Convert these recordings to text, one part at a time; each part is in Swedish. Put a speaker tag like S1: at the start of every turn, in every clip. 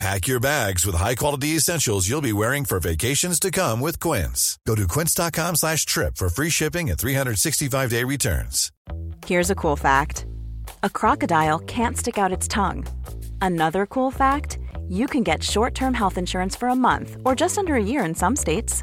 S1: Pack your bags with high-quality essentials you'll be wearing for vacations to come with Quince. Go to quince.com slash trip for free shipping and 365-day returns.
S2: Here's a cool fact. A crocodile can't stick out its tongue. Another cool fact, you can get short-term health insurance for a month or just under a year in some states.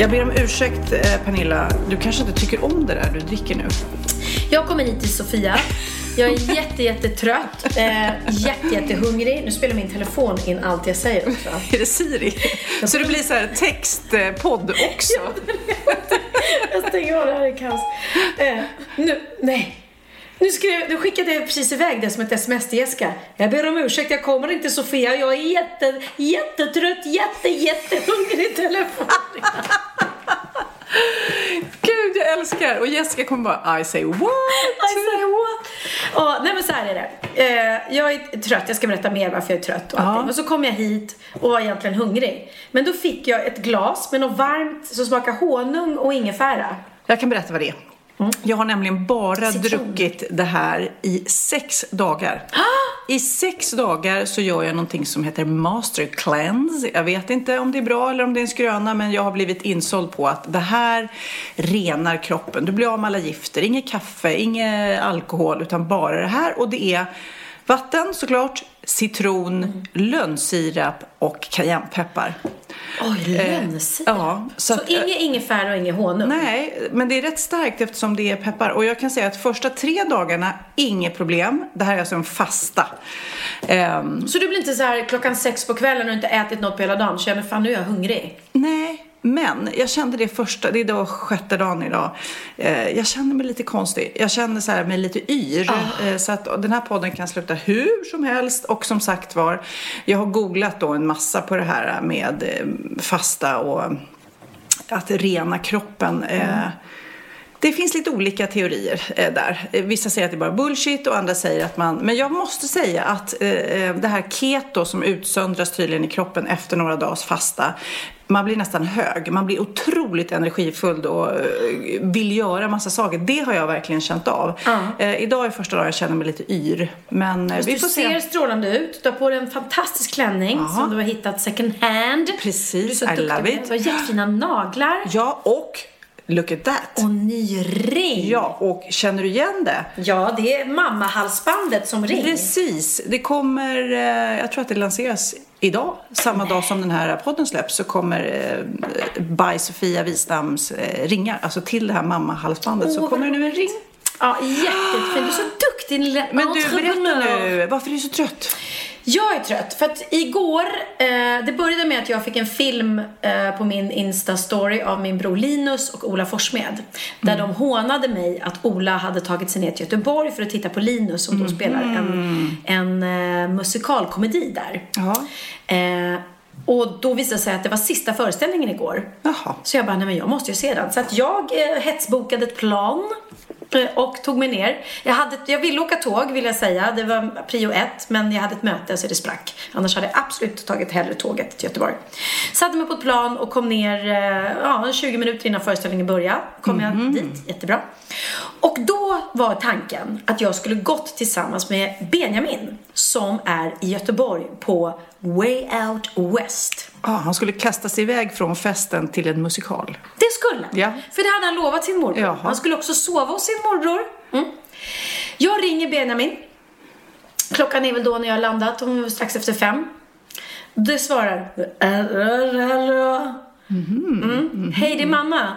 S3: Jag ber om ursäkt eh, Pernilla, du kanske inte tycker om det där du dricker nu?
S4: Jag kommer hit till Sofia. Jag är jätte, jättetrött. Eh, jätte, jättehungrig. Nu spelar min telefon in allt jag säger också.
S3: Är det Siri? Så det blir så här textpodd också?
S4: jag stänger av det här är kaos. Eh, nu, nej. Nu, skrev, nu skickade jag precis iväg det som ett sms till Jessica. Jag ber om ursäkt, jag kommer inte Sofia. Jag är jätte, jättetrött, jätte, jättehungrig i telefonen.
S3: Gud, jag älskar! Och Jessica kommer bara I say what?
S4: I say what? Och, nej men så här är det. Eh, jag är trött, jag ska berätta mer varför jag är trött och allting. Och så kom jag hit och var egentligen hungrig. Men då fick jag ett glas med något varmt som smakar honung och ingefära.
S3: Jag kan berätta vad det är.
S4: Mm.
S3: Jag har nämligen bara
S4: Citron.
S3: druckit det här i sex dagar. I sex dagar så gör jag någonting som heter Master Cleanse. Jag vet inte om det är bra eller om det är en skröna men jag har blivit insåld på att det här renar kroppen. Du blir av med alla gifter, inget kaffe, inget alkohol utan bara det här och det är vatten såklart, citron, lönnsirap och cayennepeppar.
S4: Oj, lönnsirap.
S3: Ja,
S4: Så,
S3: att, eh,
S4: inget ingefära och inget honung?
S3: Nej, men det är rätt starkt eftersom det är peppar. Och jag kan säga att första tre dagarna, inget problem. Det här är alltså en fasta. Ehm,
S4: Så du blir inte så här klockan sex på kvällen och inte ätit något på hela dagen, känner fan nu är jag hungrig?
S3: nej, men jag kände det första, det är då sjätte dagen idag. Eh, jag kände mig lite konstig. Jag kände så här mig lite yr. Eh, så att den här podden kan sluta hur som helst. Och som sagt var, jag har googlat då en massa på det här med eh, fasta och att rena kroppen. Eh, det finns lite olika teorier eh, där. Eh, Vissa säger att det är bara bullshit och andra säger att man... Men jag måste säga att eh, eh, det här keto som utsöndras tydligen i kroppen efter några dagars fasta man blir nästan hög. Man blir otroligt energifull och eh, vill göra massa saker. Det har jag verkligen känt av. Eh, idag är första dagen jag känner mig lite yr. Men eh, vi
S4: du
S3: får se.
S4: ser strålande ut. Du har på dig en fantastisk klänning
S3: Ja.
S4: som du har hittat second hand.
S3: Precis,
S4: du
S3: I love it.
S4: Du har jättefina naglar.
S3: Ja, och look at that.
S4: Och ny ring.
S3: Ja, och känner du igen det?
S4: Ja, det är mammahalsbandet som ring.
S3: Precis. Det kommer, jag tror att det lanseras idag. Samma dag som den här podden släpps så kommer eh, by Sofia Wisdams eh, ringar. Alltså till det här mammahalsbandet så
S4: Åh,
S3: kommer det nu en ring.
S4: Ja, jättefint. Du är så duktig lilla
S3: Men du, berätta nu. Varför är du så trött?
S4: Jag är trött för att igår, eh, det började med att jag fick en film eh, på min Insta-story av min bror Linus och Ola Forssmed. Där
S3: Mm.
S4: de hånade mig att Ola hade tagit sig ner till Göteborg för att titta på Linus som då
S3: Mm.
S4: spelar en, en eh, musikalkomedi där. Eh, och då visade det sig att det var sista föreställningen igår.
S3: Jaha.
S4: Så jag bara, nej men jag måste ju se den. Så att jag eh, hetsbokade ett plan och tog mig ner. Jag, hade, jag ville åka tåg vill jag säga, det var prio ett. Men jag hade ett möte så det sprack. Annars hade jag absolut tagit hellre tåget till Göteborg. Satte mig på ett plan och kom ner eh, ja, 20 minuter innan föreställningen började. Kom jag dit, jättebra. Och då var tanken att jag skulle gått tillsammans med Benjamin som är i Göteborg på Way Out West.
S3: Ah, han skulle kasta sig iväg från festen till en musikal.
S4: Det skulle han.
S3: Ja.
S4: För det hade han lovat sin morbror.
S3: Jaha.
S4: Han skulle också sova hos sin morbror. Mm. Jag ringer Benjamin. Klockan är väl då när jag har landat, är strax efter fem. Det svarar hallå. Mm. Hej, det är mamma.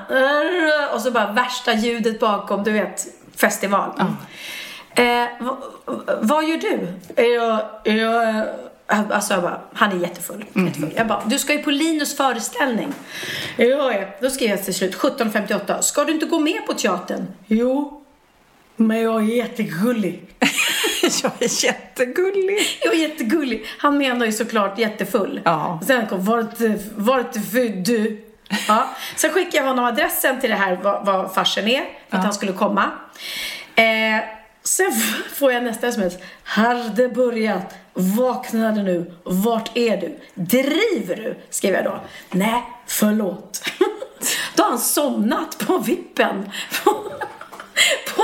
S4: Och så bara värsta ljudet bakom, du vet, festival. Eh, v- vad gör du? Jag, jag, alltså jag bara, han är jättefull. jättefull. Jag bara, du ska ju på Linus föreställning. Ja, ja. Då skriver jag till slut, 17.58. Ska du inte gå med på teatern? Jo. Men jag är jättegullig.
S3: Jag är jättegullig.
S4: Jag är jättegullig. Han menar ju såklart jättefull.
S3: Ja.
S4: Sen kom, var inte, var inte född du? Ja. Sen skickade jag honom adressen till det här, vad, vad farsen är, för att han skulle komma. Eh, sen får jag nästa sms. Har det börjat? Vaknade nu. Vart är du? Driver du? Skrev jag då. Nej, förlåt. då har han somnat på vippen. på,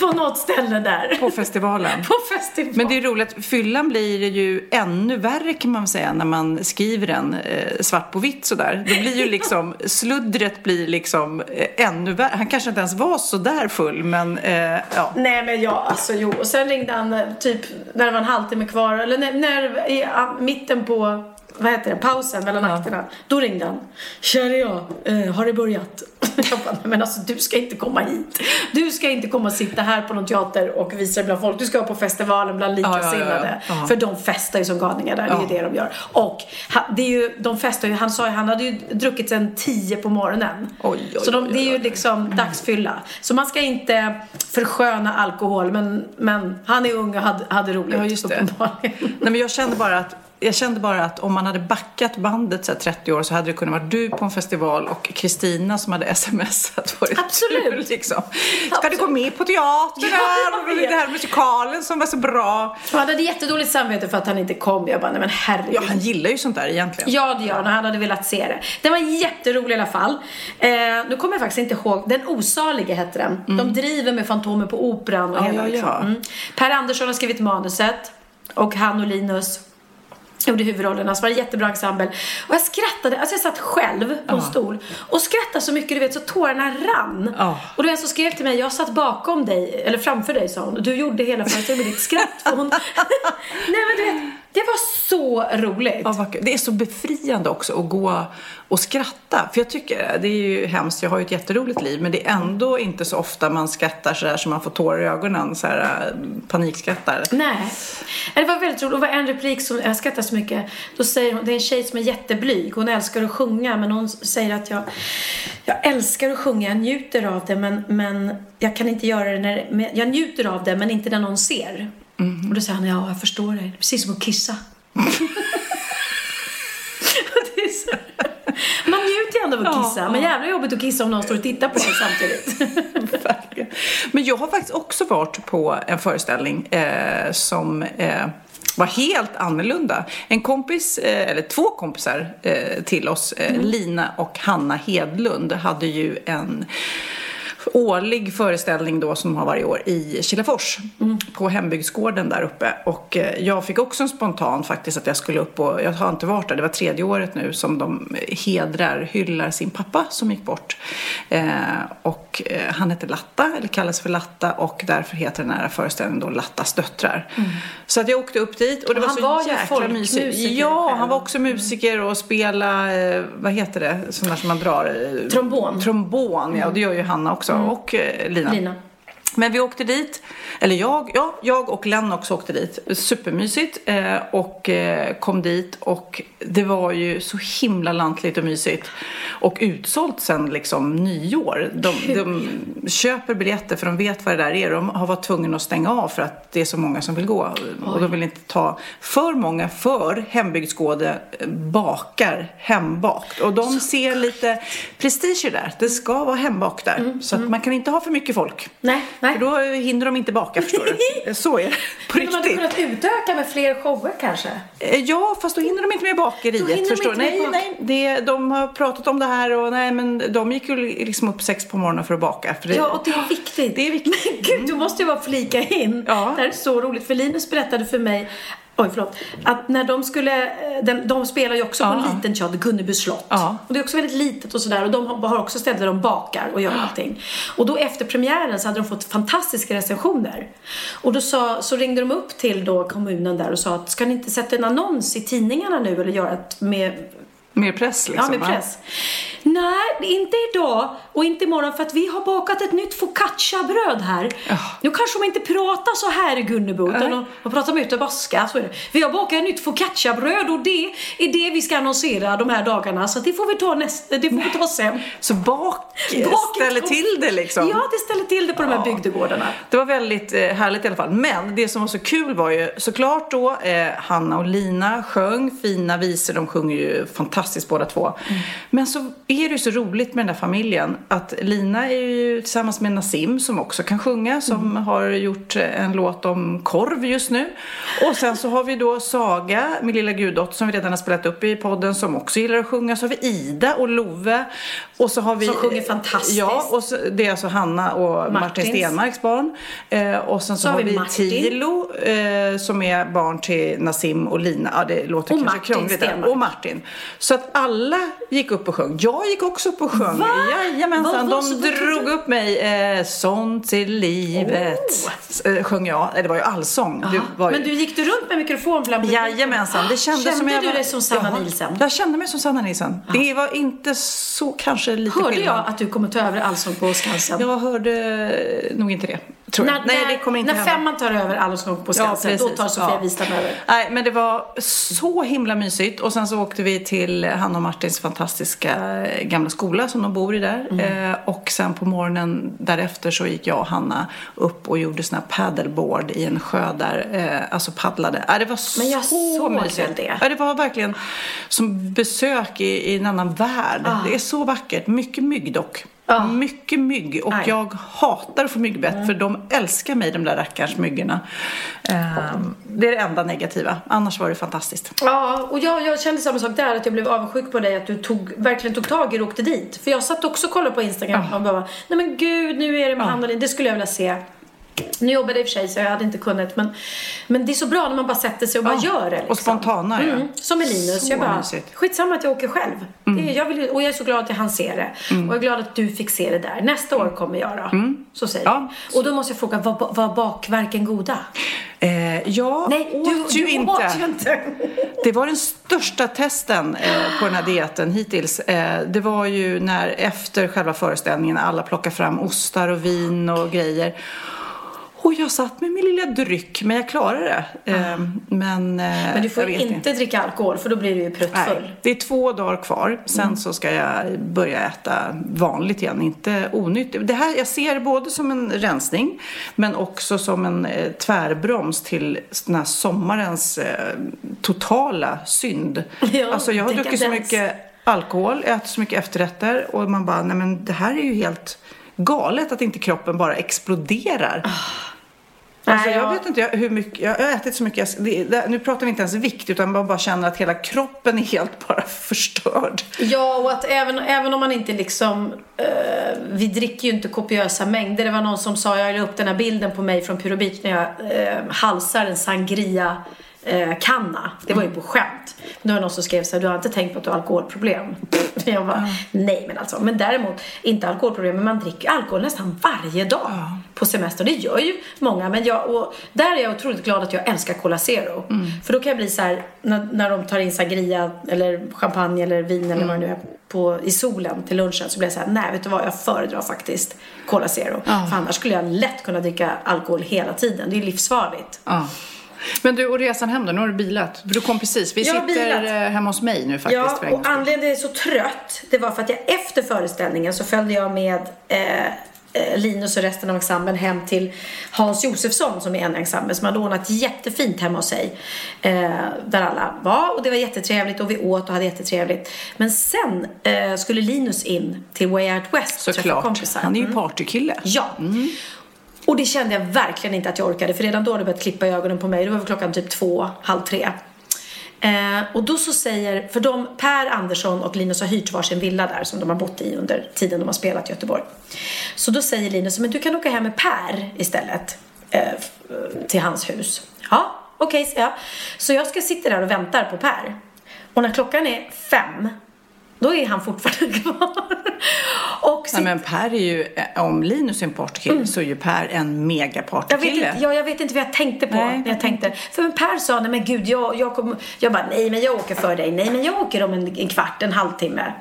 S4: på något ställe där.
S3: På festivalen.
S4: På festival.
S3: Men det är roligt, fyllan blir ju ännu värre kan man säga när man skriver den eh, svart på vitt sådär. Då blir ju liksom, sluddret blir liksom eh, ännu värre. Han kanske inte ens var så där full men eh, ja.
S4: Nej men ja, alltså jo. Och sen ringde han eh, typ när det var en halvtimme kvar, eller när, när i mitten på, vad heter det, pausen mellan akterna. Då ringde han. Kära jag, eh, har det börjat? Jag bara, nej, men alltså du ska inte komma hit. Du ska inte komma och sitta här på någon teater och visa dig bland folk. Du ska på festivalen bland
S3: ja, ja,
S4: likasinnade.
S3: ja.
S4: För de festar ju som galningar där, det är ju det de gör. Och det är ju, de festar ju, han sa ju, han hade ju druckit sen tio på morgonen.
S3: Oj, oj,
S4: Så de, det är ju liksom dagsfylla. Så man ska inte försköna alkohol, men, men han är ung och hade, hade roligt
S3: Ja, just det. Nej, men jag kände bara att jag kände bara att om man hade backat bandet så här 30 år så hade det kunnat vara du på en festival och Kristina som hade smsat varit
S4: Absolut.
S3: du, liksom. Ska du gå med på teatern?
S4: Jag
S3: och det här musikalen som var så bra.
S4: Och han hade jättedåligt samvete för att han inte kom. Jag bara, nej men herregud.
S3: Ja, han gillar ju sånt där egentligen.
S4: Ja, det gör han och han hade velat se det. Den var jätterolig i alla fall. Eh, nu kommer jag faktiskt inte ihåg. Den osalige hette den. De driver med Fantomen på Operan och
S3: Ja,
S4: hela
S3: ja,
S4: liksom.
S3: ja.
S4: Mm. Per Andersson har skrivit manuset. Och han och Linus gjorde huvudrollerna. Så var det en jättebra ensemble. Och jag skrattade. Alltså jag satt själv på en stol och skrattade så mycket, du vet, så tårarna rann.
S3: Ja.
S4: Och var en som skrev till mig, jag satt bakom dig, eller framför dig sa hon. Du gjorde hela föreställningen med ditt skratt. Hon... Nej men du vet, det var så roligt.
S3: Ja, det är så befriande också att gå och skratta. För jag tycker, det är ju hemskt, jag har ju ett jätteroligt liv, men det är ändå inte så ofta man skrattar så där så man får tårar i ögonen, så här äh, panikskrattar.
S4: Nej. Det var väldigt roligt. Det var en replik som jag skrattar så mycket. Då säger hon, det är en tjej som är jätteblyg. Hon älskar att sjunga men hon säger att jag, jag älskar att sjunga, jag njuter av det men, men jag kan inte göra det när, jag njuter av det men inte när någon ser. Och då säger han, ja jag förstår dig. Precis som att kissa. Man njuter ju ändå av att
S3: Ja,
S4: kissa.
S3: ja.
S4: Men jävla jobbigt att kissa om någon står och tittar på en samtidigt.
S3: Men jag har faktiskt också varit på en föreställning eh, som eh, var helt annorlunda. En kompis, eh, eller två kompisar eh, till oss, eh, Lina och Hanna Hedlund, hade ju en årlig föreställning då som har varje år i Kilafors på hembygdsgården där uppe och eh, jag fick också en spontan faktiskt att jag skulle upp och jag har inte varit där, det var tredje året nu som de hedrar, hyllar sin pappa som gick bort eh, och eh, han hette Latta eller kallas för Latta och därför heter den här föreställningen då Lattas döttrar. Så att jag åkte upp dit och det
S4: Och
S3: var så
S4: var
S3: jäkla mysigt. Ja, han var också musiker och spela, eh, vad heter det, sådana som man drar?
S4: Trombon.
S3: Trombon, ja. Och det gör ju Hanna också. Och eh, Lina.
S4: Lina.
S3: Men vi åkte dit, eller jag, ja, jag och Lennox åkte dit. Supermysigt. Eh, och eh, kom dit och det var ju så himla lantligt och mysigt. Och utsålt sen liksom nyår. De, de köper biljetter för de vet vad det där är. De har varit tvungna att stänga av för att det är så många som vill gå. Och de vill inte ta för många för hembygdsgårde bakar hembakt. Och de ser lite prestige där. Det ska vara hembakt där. Så att man kan inte ha för mycket folk.
S4: Nej, nej.
S3: För då hinner de inte baka förstår du. Så är det. På
S4: Men de hade
S3: riktigt.
S4: kunnat utöka med fler shower kanske?
S3: Eh, Ja, fast då hinner de inte med
S4: Då
S3: bakeriet. Förstår du? Nej,
S4: bak-
S3: nej. Det, de har pratat om det här och nej, men de gick ju liksom upp sex på morgonen för att baka. För det,
S4: Ja, och det är viktigt.
S3: Det är viktigt.
S4: Men gud, du måste ju bara flika in.
S3: Ja.
S4: Det här är så roligt, för Linus berättade för mig Oj, förlåt. Att när de skulle, eh, den, de spelar ju också på en liten teater, Gunneby slott. Och det är också väldigt litet och sådär. Och de har har också ställen där de bakar och gör allting. Och då efter premiären så hade de fått fantastiska recensioner. Och då sa, så ringde de upp till då kommunen där och sa att ska ni inte sätta en annons i tidningarna nu eller göra ett med
S3: Mer press liksom?
S4: Ja, med press. Nej, inte idag och inte imorgon för att vi har bakat ett nytt focaccia-bröd här.
S3: Oh.
S4: Nu kanske de inte pratar så här i Gunnebo utan de, de pratar. Så är det. Vi har bakat ett nytt focaccia-bröd och det är det vi ska annonsera de här dagarna. Så det får vi ta, näst, det får vi ta sen.
S3: Så bak, ställer till det liksom?
S4: Ja, det ställer till det på de här bygdegårdarna.
S3: Det var väldigt eh, härligt i alla fall. Men det som var så kul var ju såklart då eh, Hanna och Lina sjöng fina visor. De sjunger ju fantastiskt båda två. Men så är det ju så roligt med den där familjen att Lina är ju tillsammans med Nassim som också kan sjunga. Som har gjort en låt om korv just nu. Och sen så har vi då Saga, min lilla guddotter som vi redan har spelat upp i podden som också gillar att sjunga. Så har vi Ida och Love. Och så har vi,
S4: Som sjunger fantastiskt.
S3: Ja, och så, det är alltså Hanna och Martin
S4: Martins.
S3: Stenmarks barn. Eh, och sen så,
S4: Så har vi Martin.
S3: Tilo eh, som är barn till Nassim och Lina. Ja, det låter
S4: Och
S3: kanske
S4: Martin
S3: krångligt. Och Martin. Så att alla gick upp och sjöng. Jag gick också upp och sjöng.
S4: Va?
S3: Jajamensan.
S4: Vad- vad-
S3: De drog upp mig. Eh, Sånt till livet. Eh, sjöng jag. Det var ju allsång. Det var ju...
S4: Men du, gick du runt med mikrofon bland?
S3: Jajamensan, det kändes
S4: Kände
S3: som jag
S4: du dig som Sanna
S3: Ja,
S4: Nielsen?
S3: Jag kände mig som Sanna Nielsen. Det var inte så, kanske lite
S4: Hörde
S3: skillnad.
S4: jag att du kommer ta över Allsång på Skansen?
S3: Jag hörde nog inte det. Tror jag.
S4: När,
S3: Nej,
S4: när,
S3: det kommer inte
S4: när
S3: hända.
S4: femman tar över Allsång på Skansen, då tar Sofia Wistam över.
S3: Nej, men det var så himla mysigt. Och sen så åkte vi till Hanna och Martins fantastiska eh, gamla skola som de bor i där.
S4: Mm.
S3: Eh, och sen på morgonen därefter så gick jag och Hanna upp och gjorde såna här paddleboard i en sjö där. Eh, alltså paddlade. Ja, det var så
S4: Men jag såg
S3: mysigt.
S4: det.
S3: Ja, det var verkligen som besök i, i en annan värld. Det är så vackert. Mycket mygg dock.
S4: Ah.
S3: Mycket mygg. Och
S4: Aj.
S3: jag hatar att få myggbett för de älskar mig, de där rackars myggorna. Ehm, det är det enda negativa. Annars var det fantastiskt.
S4: Ja, och jag, jag kände samma sak där, att jag blev avundsjuk på dig att du tog, verkligen tog tag i det och åkte dit. För jag satt också och kollade på Instagram och bara, nej men gud, nu är det med Lin. det skulle jag vilja se. Nu jobbade jag i och för sig så jag hade inte kunnat men, men det är så bra när man bara sätter sig och bara
S3: Ja,
S4: gör det.
S3: och spontana, ja.
S4: mm, Som med Linus.
S3: Så
S4: jag bara,
S3: mysigt. Mm.
S4: skitsamma att jag åker själv. Det, är- jag vill, och jag är så glad att jag hann se det. Och jag är glad att du fick se det där. Nästa år kommer jag då. Så säger
S3: Mm. Ja.
S4: jag. Och då måste jag fråga, var, var bakverken goda?
S3: Eh, jag
S4: Nej, du,
S3: åt ju
S4: du
S3: inte.
S4: åt inte.
S3: Det var den största testen eh, på den här dieten hittills. Eh, det var ju när efter själva föreställningen alla plockade fram ostar och vin och grejer. Och jag satt med min lilla dryck, men jag klarade det. Eh, men, eh,
S4: Men du får
S3: vet
S4: inte dricka alkohol för då blir du ju pruttfull.
S3: Nej, det är två dagar kvar. Sen
S4: Mm.
S3: så ska jag börja äta vanligt igen, inte onyttigt. Det här, jag ser det både som en rensning men också som en eh, tvärbroms till den här sommarens eh, totala synd.
S4: Ja,
S3: alltså jag har druckit så mycket alkohol, ätit så mycket efterrätter och man bara, nej men det här är ju helt galet att inte kroppen bara exploderar. Alltså jag
S4: ja.
S3: vet inte hur mycket, jag har ätit så mycket, det, nu pratar vi inte ens vikt utan man bara känner att hela kroppen är helt bara förstörd.
S4: Ja, och att även, även om man inte liksom... eh, vi dricker ju inte kopiösa mängder. Det var någon som sa, jag la upp den här bilden på mig från Beach när jag eh, halsar en sangria eh, kanna. Det var ju på skämt. Nu var någon som skrev så här, du har inte tänkt på att du har alkoholproblem? Jag bara, nej men alltså. Men däremot, inte alkoholproblem, men man dricker alkohol nästan varje dag på semester. Det gör ju många. Men jag, och där är jag otroligt glad att jag älskar Cola Zero. För då kan jag bli så här, när, när de tar in sangria eller champagne eller vin eller vad det nu är på, i solen till lunchen så blir jag så här, nej vet du vad, jag föredrar faktiskt Cola Zero. För annars skulle jag lätt kunna dricka alkohol hela tiden. Det är livsfarligt.
S3: Men du, och resan hem då? Nu har du bilat. För du kom precis. Vi
S4: Jag
S3: sitter
S4: bilat.
S3: eh, hemma hos mig nu faktiskt.
S4: Ja, och anledningen till att jag är så trött, det var för att jag efter föreställningen så följde jag med eh, eh, Linus och resten av ensemblen hem till Hans Josefsson som är en ensemble som hade ordnat jättefint hemma hos sig. Eh, där alla var och det var jättetrevligt och vi åt och hade jättetrevligt. Men sen eh, skulle Linus in till Way Out West
S3: Såklart.
S4: kompisar.
S3: Han är ju
S4: Mm.
S3: partykille.
S4: Ja. Och det kände jag verkligen inte att jag orkade för redan då hade det börjat klippa i ögonen på mig. Det var väl klockan typ två, halv tre. Eh, och då så säger, för de, Per Andersson och Linus har hyrt varsin villa där som de har bott i under tiden de har spelat i Göteborg. Så då säger Linus, men du kan åka hem med Per istället eh, eh till hans hus. Ja, okej, okay, jag. Så jag ska sitta där och väntar på Per. Och när klockan är fem då är han fortfarande kvar. och
S3: Nej, men Per är ju, eh, om Linus är en partykille så är ju Per en
S4: jag vet,
S3: megapartykille.
S4: ja, jag vet inte vad jag tänkte på
S3: Nej,
S4: när jag tänkte. För men Per sa, nej men gud, jag, jag, kom, jag bara, nej men jag åker för dig. Nej men jag åker om en, en kvart, en halvtimme.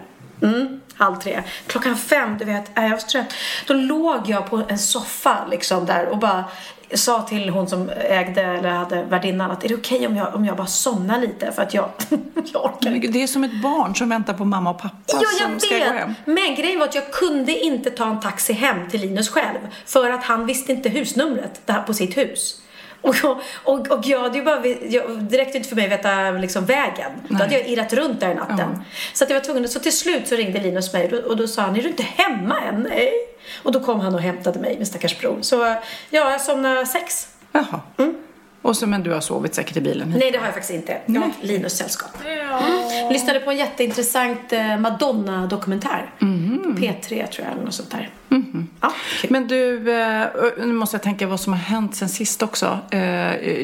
S4: Mm, halv tre. Klockan fem, du vet, är jag så trött. Då låg jag på en soffa liksom där och bara sa till hon som ägde eller hade värdinnan att är det okej om, jag, om jag bara somnar lite för att jag, jag orkar inte.
S3: Det är som ett barn som väntar på mamma och pappa
S4: Ja,
S3: som
S4: jag
S3: ska gå
S4: vet.
S3: hem.
S4: Men grejen var att jag kunde inte ta en taxi hem till Linus själv. För att han visste inte husnumret där på sitt hus. Och, och, och jag hade ju bara, jag, räckte inte för mig att veta liksom vägen. Då hade jag irrat runt där natten. Så att jag var tvungen, så till slut så ringde Linus mig och då, och då sa han, är du inte hemma än? Nej. Och då kom han och hämtade mig, min stackars bror. Så ja, jag somnade sex.
S3: Jaha. Och så, men du har sovit säkert i bilen?
S4: Nej, det har jag faktiskt inte. Jag har Linus sällskap. Mm. Lyssnade på en jätteintressant eh, Madonna-dokumentär. På P3 tror jag, eller något sånt där. Ja, kul.
S3: Men du, eh, nu måste jag tänka vad som har hänt sen sist också. Eh,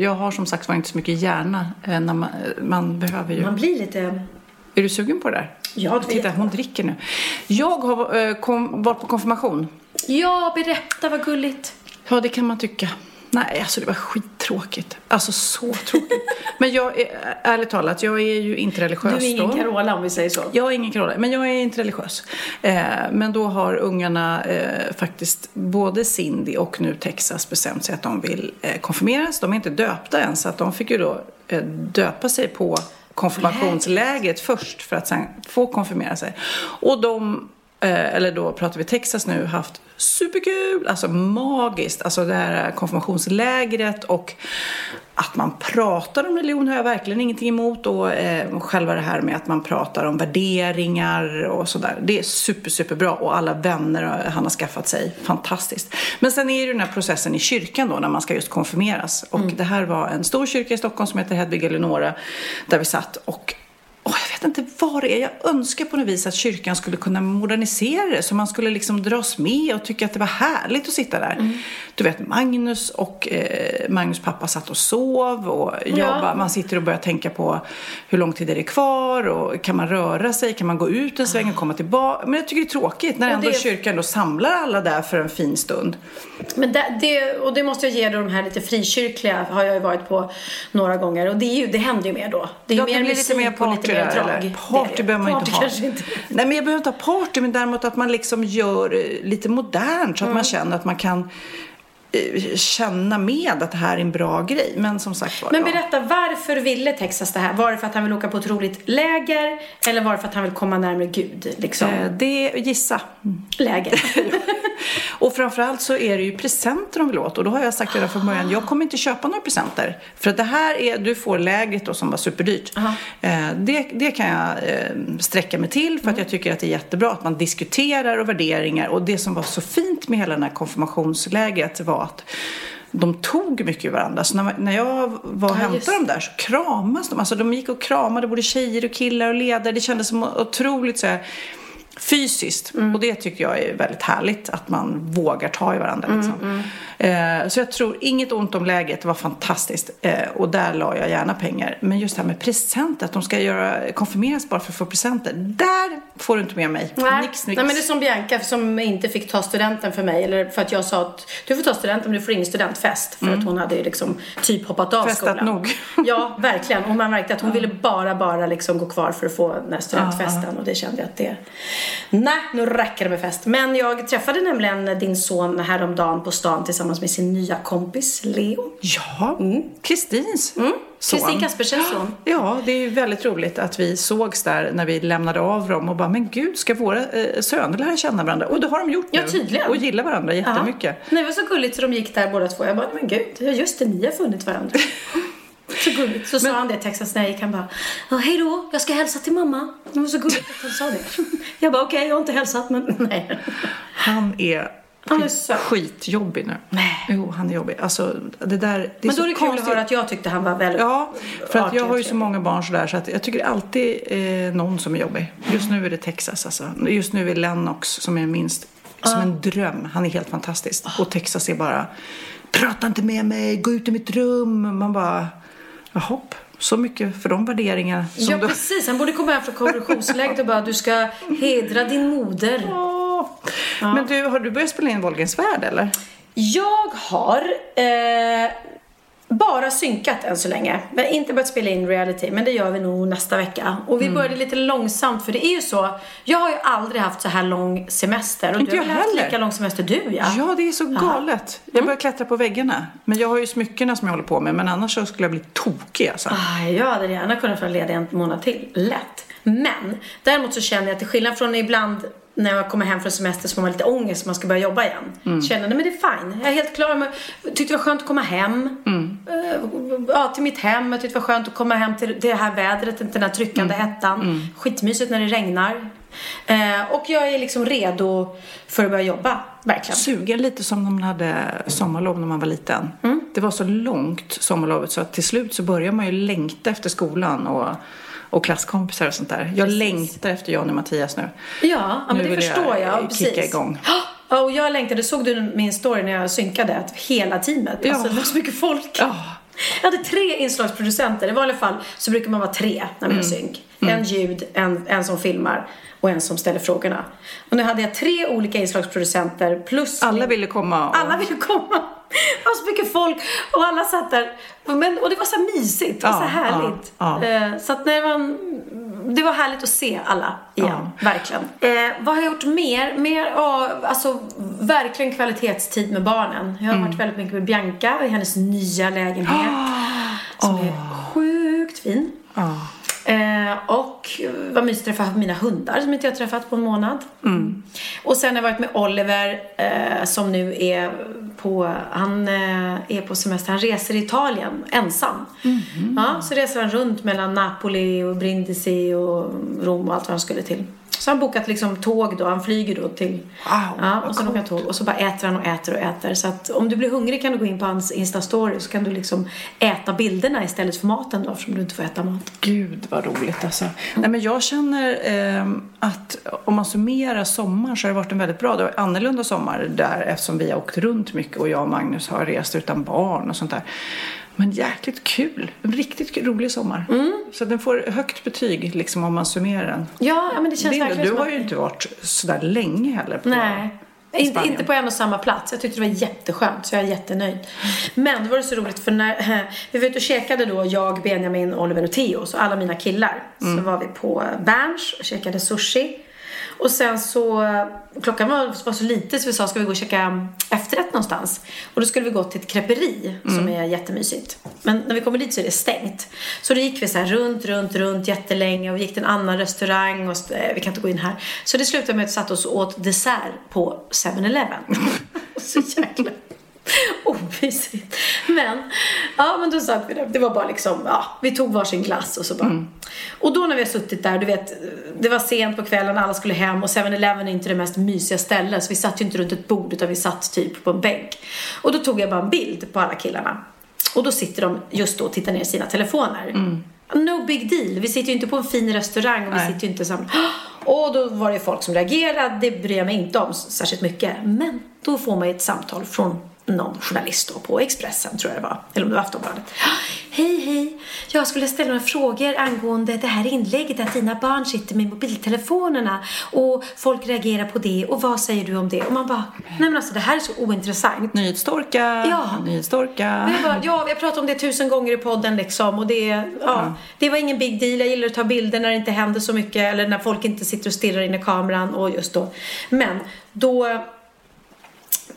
S3: Jag har som sagt var inte så mycket hjärna. När man, man behöver ju...
S4: Man blir lite...
S3: Är du sugen på det där?
S4: Ja, det
S3: Titta, hon dricker nu. Jag har kom, varit på konfirmation.
S4: Ja, berätta vad gulligt.
S3: Ja, det kan man tycka. Nej, alltså det var skittråkigt. Alltså så tråkigt. Men jag är, ärligt talat, jag är ju inte religiös
S4: Du är ingen
S3: då.
S4: Carola om vi säger så.
S3: Jag är ingen Carola, men jag är inte religiös. Eh, men då har ungarna eh, faktiskt, både Cindy och nu Texas bestämt sig att de vill eh, konfirmeras. De är inte döpta än, så att de fick ju då eh, döpa sig på konfirmationslägret först för att sen få konfirmera sig. Och de, eller då pratar vi Texas nu, haft superkul, alltså magiskt. Alltså det här konfirmationslägret och att man pratar om religion har jag verkligen ingenting emot och eh, själva det här med att man pratar om värderingar och sådär. Det är super, superbra och alla vänner han har skaffat sig. Fantastiskt. Men sen är ju den här processen i kyrkan då när man ska just konfirmeras. Och det här var en stor kyrka i Stockholm som heter Hedvig Eleonora där vi satt och Åh, jag vet inte vad det är. Jag önskar på något vis att kyrkan skulle kunna modernisera det så man skulle liksom dras med och tycka att det var härligt att sitta där. Du vet, Magnus och eh, Magnus pappa satt och sov och
S4: Ja.
S3: man sitter och börjar tänka på hur lång tid är det kvar och kan man röra sig, kan man gå ut en sväng och komma tillbaka. Men jag tycker det är tråkigt när
S4: Och
S3: ändå
S4: det-
S3: kyrkan då samlar alla där för en fin stund.
S4: Men det, det, och det måste jag ge då de här lite frikyrkliga har jag ju varit på några gånger. Och det, är ju, det händer ju mer då. Det är ju
S3: Ja,
S4: mer musik
S3: lite mer
S4: och
S3: party
S4: lite mer
S3: där,
S4: drag.
S3: eller?
S4: Det är
S3: Party
S4: det.
S3: behöver man
S4: Party
S3: inte ha.
S4: inte.
S3: Nej, men jag behöver inte ha party, men däremot att man liksom gör eh, lite modernt så att man känner att man kan känna med att det här är en bra grej. Men som sagt var,
S4: Men berätta, varför ville Texas det här? Var det för att han vill åka på ett roligt läger? Eller var det för att han vill komma närmare Gud? Liksom?
S3: Eh, Det, gissa.
S4: Läger.
S3: Och framförallt så är det ju presenter de vill åt. Och då har jag sagt redan från början, jag kommer inte köpa några presenter. För att det här är, du får lägret då som var superdyrt. Eh, det, det kan jag eh, sträcka mig till för att jag tycker att det är jättebra att man diskuterar och värderingar. Och det som var så fint med hela den här konfirmationslägret var att de tog mycket i varandra. Så när, när jag var och
S4: Ja,
S3: hämtade dem där så kramas de. Alltså de gick och kramade både tjejer och killar och ledare. Det kändes som otroligt så här, fysiskt.
S4: Mm.
S3: Och det tycker jag är väldigt härligt. Att man vågar ta i varandra.
S4: Mm,
S3: Liksom. Eh, så jag tror inget ont om läget. Det var fantastiskt. Eh, och där la jag gärna pengar. Men just det här med presenter. Att de ska göra, konfirmeras bara för att få presenter. Där får du inte med mig.
S4: Nej.
S3: Nix, nix.
S4: Nej, men det är som Bianca som inte fick ta studenten för mig. Eller för att jag sa att du får ta studenten men du får ingen studentfest. För att hon hade ju liksom typ hoppat av
S3: Mm. Festat
S4: skolan.
S3: nog.
S4: Ja, verkligen. Och man märkte att hon ville bara, bara liksom gå kvar för att få den här studentfesten. Och det kände jag att det... Nej, nu räcker det med fest. Men jag träffade nämligen din son häromdagen på stan tillsammans med sin nya kompis Leo.
S3: Ja, Kristins son.
S4: Mm. Kristin Kaspersens son.
S3: Ja, det är ju väldigt roligt att vi sågs där när vi lämnade av dem och bara, men gud, ska våra eh, söner lära känna varandra? Och det har de gjort
S4: Ja,
S3: nu.
S4: tydligen.
S3: Och gillar varandra jättemycket.
S4: Ja. Nej, det var så gulligt så de gick där båda två. Jag bara, men gud, ja, just det, ni har funnit varandra. Så gulligt. Så sa han det i Texas när jag gick. Han bara, ja, hej då, jag ska hälsa till mamma. Det var så gulligt att han sa det. Jag bara, okej, jag har inte hälsat, men nej.
S3: Han är
S4: Han är söt.
S3: skitjobbig nu.
S4: Nej.
S3: Jo, han är jobbig. Alltså, det där, det
S4: Men
S3: så
S4: då är det kul att höra att jag tyckte han var väldigt
S3: Ja, för att jag har ju så många barn sådär så att jag tycker alltid eh, någon som är jobbig. Just nu är det Texas alltså. Just nu är Lennox som är minst som en dröm. Han är helt fantastisk. Och Texas är bara, prata inte med mig, gå ut i mitt rum. Man bara, jaha. Så mycket för de värderingar som
S4: Ja,
S3: du...
S4: precis. Han borde komma hem från konventionsläget och bara du ska hedra din moder.
S3: Åh. Men du, har du börjat spela in Wahlgrens värld eller?
S4: Jag har eh, bara synkat än så länge. Vi har inte börjat spela in reality, men det gör vi nog nästa vecka. Och
S3: Mm.
S4: vi började lite långsamt, för det är ju så. Jag har ju aldrig haft så här lång semester. Och
S3: Inte
S4: du har
S3: jag
S4: haft
S3: heller.
S4: lika lång semester du, ja.
S3: Ja, det är så galet. Jag börjar klättra på väggarna. Men jag har ju smyckena som jag håller på med. Men annars så skulle jag bli tokig alltså.
S4: Aj, jag hade gärna kunnat få ledig en månad till. Lätt. Men däremot så känner jag att till skillnad från ibland när jag kommer hem från semester så får man lite ångest att man ska börja jobba igen. Känner nej men det är fine. Jag är helt klar med, tyckte det var skönt att komma hem. Eh, ja, till mitt hem. Jag tyckte det var skönt att komma hem till det här vädret, inte den här tryckande hettan. Skitmysigt när det regnar. Eh, och jag är liksom redo för att börja jobba. Verkligen.
S3: Sugen lite som när man hade sommarlov när man var liten. Det var så långt sommarlovet så att till slut så börjar man ju längta efter skolan och, och klasskompisar och sånt där. Jag längtar efter Jan och Mattias nu.
S4: Ja, ja men
S3: Nu
S4: det
S3: vill
S4: förstår
S3: jag
S4: jag.
S3: kicka
S4: precis.
S3: igång.
S4: Ja, och jag längtade. Såg du min story när jag synkade? Att hela teamet.
S3: Ja.
S4: Alltså det var så mycket folk.
S3: Ja.
S4: Jag hade tre inslagsproducenter. I vanliga fall så brukar man vara tre när man
S3: Mm.
S4: synk. En ljud, en, en som filmar och en som ställer frågorna. Och nu hade jag tre olika inslagsproducenter plus
S3: Alla ville komma. Och...
S4: alla ville komma. Det var så mycket folk och alla satt där. Men, och det var så mysigt. Var
S3: Ja,
S4: så härligt.
S3: ja, ja.
S4: Eh, så att när man, det var härligt att se alla igen. Verkligen. Eh, vad har jag gjort mer? Mer, ja, alltså verkligen kvalitetstid med barnen. Jag har
S3: Mm.
S4: varit väldigt mycket med Bianca i hennes nya lägenhet. Som är sjukt fin.
S3: Ja.
S4: Eh, och vad mysigt att träffa mina hundar som inte jag träffat på en månad.
S3: Mm.
S4: Och sen har jag varit med Oliver eh, som nu är på, han eh, är på semester, han reser i Italien ensam.
S3: Mm.
S4: Ja, så reser han runt mellan Napoli och Brindisi och Rom och allt vad han skulle till. Så han bokat liksom tåg då, han flyger då till,
S3: Wow,
S4: ja, och sen åker han tåg och så bara äter han och äter och äter. Så att om du blir hungrig kan du gå in på hans Insta-story så kan du liksom äta bilderna istället för maten då eftersom du inte får äta mat.
S3: Gud vad roligt alltså. Nej, men jag känner ehm, att om man summerar sommaren så har det varit en väldigt bra, det var annorlunda sommar där eftersom vi har åkt runt mycket och jag och Magnus har rest utan barn och sånt där. Men jäkligt kul, en riktigt rolig sommar. Så den får högt betyg liksom om man summerar den.
S4: Ja, men det känns
S3: Det,
S4: verkligen
S3: du har ju inte varit sådär länge heller på
S4: Nej. Inte, inte på en och samma plats. Jag tyckte det var jätteskönt så jag är jättenöjd. Men då var det så roligt för när vi var ute och käkade då, jag, Benjamin, Oliver och Theo, så alla mina killar. Så var vi på Berns och käkade sushi. Och sen så, klockan var, var så lite så vi sa ska vi gå och käka efterrätt någonstans. Och då skulle vi gå till ett kreperi som är jättemysigt. Men när vi kommer dit så är det stängt. Så då gick vi så här runt, runt, runt jättelänge och vi gick till en annan restaurang och eh, vi kan inte gå in här. Så det slutade med att vi satt oss och åt dessert på 7-Eleven. så jäkla omysigt. Men, ja men då satt vi där. Det var bara liksom, ja, vi tog varsin glass och så bara. Och då när vi har suttit där, du vet, det var sent på kvällen, alla skulle hem och 7-Eleven är inte det mest mysiga stället så vi satt ju inte runt ett bord utan vi satt typ på en bänk. Och då tog jag bara en bild på alla killarna. Och då sitter de just då och tittar ner i sina telefoner. No big deal. Vi sitter ju inte på en fin restaurang och vi
S3: Nej.
S4: sitter ju inte samma. Och då var det folk som reagerade. Det bryr jag mig inte om särskilt mycket. Men då får man ju ett samtal från någon journalist då på Expressen tror jag det var. Eller om det var Aftonbladet. Hej, hej. Jag skulle ställa några frågor angående det här inlägget att dina barn sitter med mobiltelefonerna och folk reagerar på det och vad säger du om det? Och man bara, nej men alltså det här är så ointressant.
S3: Nyhetstorka,
S4: Ja.
S3: nyhetstorka.
S4: Jag bara, ja, vi har pratat om det tusen gånger i podden liksom och det, ja, det var ingen big deal. Jag gillar att ta bilder när det inte händer så mycket eller när folk inte sitter och stirrar in i kameran och just då. Men då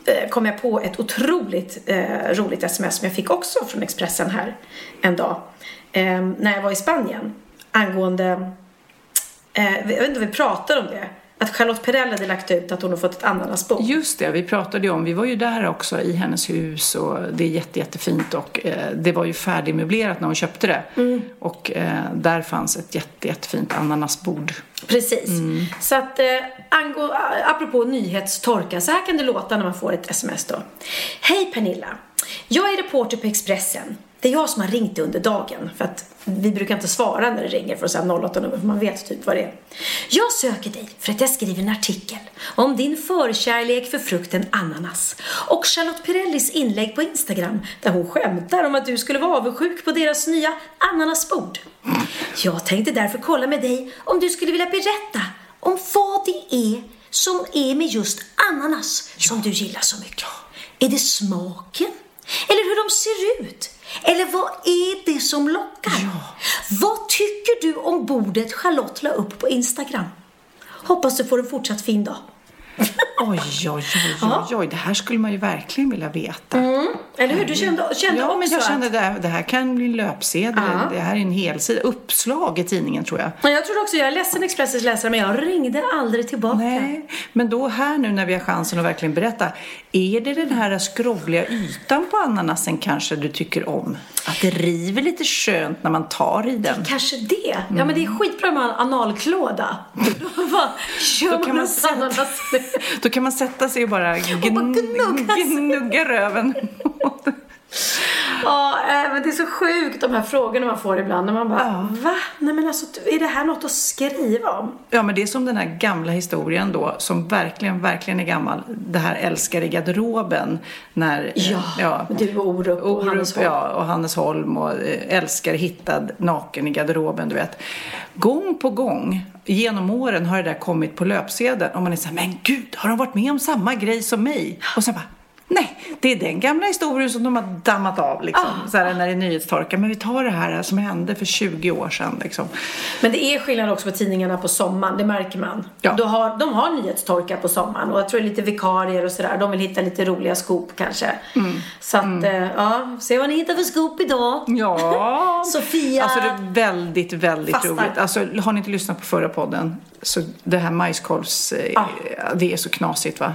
S4: Eh, kom jag på ett otroligt eh, roligt sms som jag fick också från Expressen här en dag eh, när jag var i Spanien angående, eh, jag vet inte om vi pratade om det, att Charlotte Perrell hade lagt ut att hon har fått ett ananasbo.
S3: Just det, vi pratade ju om, vi var ju där också i hennes hus och det är jätte, jättefint och eh, det var ju färdigmöblerat när hon köpte det.
S4: Mm.
S3: Och eh, där fanns ett jätte, jättefint ananasbord.
S4: Precis. Så att eh, angå, apropå nyhetstorka, så här kan det låta när man får ett sms då. Hej Pernilla! Jag är reporter på Expressen. Det är jag som har ringt dig under dagen. För att vi brukar inte svara när det ringer från 08-nummer. För man vet typ vad det är. Jag söker dig för att jag skriver en artikel om din förkärlek för frukten ananas. Och Charlotte Pirellis inlägg på Instagram där hon skämtar om att du skulle vara avundsjuk på deras nya ananasbord. Jag tänkte därför kolla med dig om du skulle vilja berätta om vad det är som är med just ananas som du gillar så mycket. Är det smaken? Eller hur de ser ut? Eller vad är det som lockar? Vad tycker du om bordet Charlotte la upp på Instagram? Hoppas du får en fortsatt fin dag.
S3: Oj, oj, oj, oj, oj, det här skulle man ju verkligen vilja veta.
S4: Eller hur? Du kände, kände
S3: Ja,
S4: också
S3: men jag kände
S4: att...
S3: det här, det här kan bli en löpsedel.
S4: Ja.
S3: Det här är en helsida. Uppslag i tidningen tror jag.
S4: Men jag trodde också, jag är ledsen Expressens läsare, men jag ringde aldrig tillbaka.
S3: Nej, men då här nu när vi har chansen att verkligen berätta. Är det den här skrovliga ytan på ananasen kanske du tycker om? Att det river lite skönt när man tar i den?
S4: Kanske det. Ja, men det är skitbra med analklåda. Då bara
S3: kan man sätta-
S4: ananas.
S3: Då kan man sätta sig och bara gn-
S4: gnugga
S3: röven.
S4: Ja, äh, men det är så sjukt de här frågorna man får ibland. När man bara,
S3: Ja.
S4: va? Nej men alltså, är det här något att skriva om?
S3: Ja, men det är som den här gamla historien då, som verkligen, verkligen är gammal. Det här älskar i garderoben. När, eh,
S4: Ja, du och Orup och
S3: Orup,
S4: Hannes Holm.
S3: Ja, och Hannes Holm och eh, älskar hittad naken i garderoben, du vet. Gång på gång genom åren har det där kommit på löpsedeln och man är så här, men gud, har de varit med om samma grej som mig? Och så bara, nej, det är den gamla historien som de har dammat av liksom.
S4: Ah.
S3: Så här, när det är nyhetstorka. Men vi tar det här som hände för 20 år sedan liksom.
S4: Men det är skillnad också på tidningarna på sommaren, det märker man.
S3: Ja.
S4: Då har, de har nyhetstorka på sommaren och jag tror det är lite vikarier och sådär. De vill hitta lite roliga scoop kanske.
S3: Mm.
S4: Så att, eh, ja, se vad ni hittar för scoop idag.
S3: Ja,
S4: Sofia.
S3: Alltså det är väldigt, väldigt
S4: Fastar.
S3: roligt. Alltså har ni inte lyssnat på förra podden så det här majskolvs, eh,
S4: Ja.
S3: det är så knasigt va.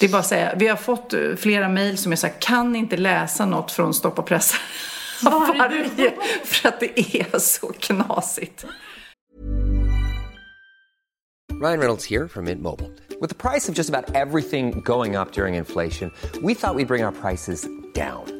S3: Det är bara att säga, vi har fått eh, flera mejl som är så här, kan inte läsa något från Stoppa pressa?
S4: Varje.
S3: För att det är så knasigt.
S5: Ryan Reynolds here from Mint Mobile. With the price of just about everything going up during inflation, we thought we'd bring our prices down.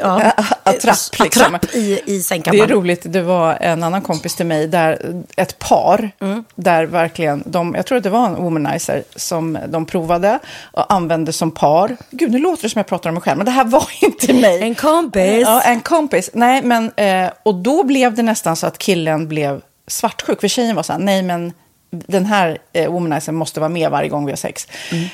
S4: ja,
S3: Attrapp, liksom.
S4: attrapp i, i
S3: Det är
S4: sängkammaren.
S3: roligt, det var en annan kompis till mig, där ett par, där verkligen, de, jag tror att det var en womanizer som de provade och använde som par. Gud, nu låter det som jag pratar om mig själv, men det här var inte mig.
S4: En kompis.
S3: Ja, en kompis. Nej, men, eh, och då blev det nästan så att killen blev svartsjuk, för tjejen var så här, nej men den här eh, womanizern måste vara med varje gång vi har sex.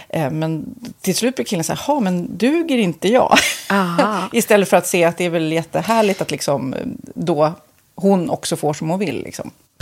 S3: Eh, men till slut blir killen så här, "Ha, men duger inte jag? Istället för att se att det är väl jättehärligt att liksom, eh, då hon också får som hon vill. Liksom.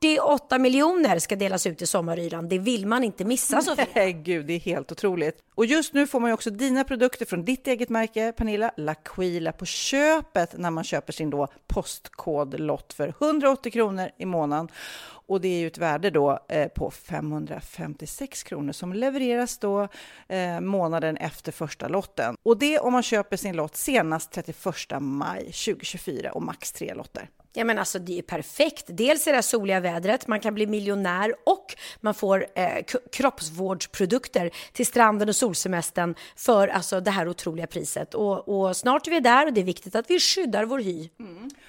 S4: 48 miljoner ska delas ut i sommaryran. Det vill man inte missa Sofie.
S3: Nej, Gud, det är helt otroligt. Och just nu får man ju också dina produkter från ditt eget märke, Pernilla, L'Aquila, på köpet när man köper sin då postkodlott för 180 kronor i månaden. Och det är ju ett värde då eh, på 556 kronor som levereras då eh, månaden efter första lotten. Och det om man köper sin lott senast 31 maj 2024 och max tre lotter.
S4: Ja men alltså det är perfekt. Dels är det soliga vädret, man kan bli miljonär och man får eh, kroppsvårdsprodukter till stranden och solsemestern för alltså det här otroliga priset. Och, och snart är vi där och det är viktigt att vi skyddar vår hy.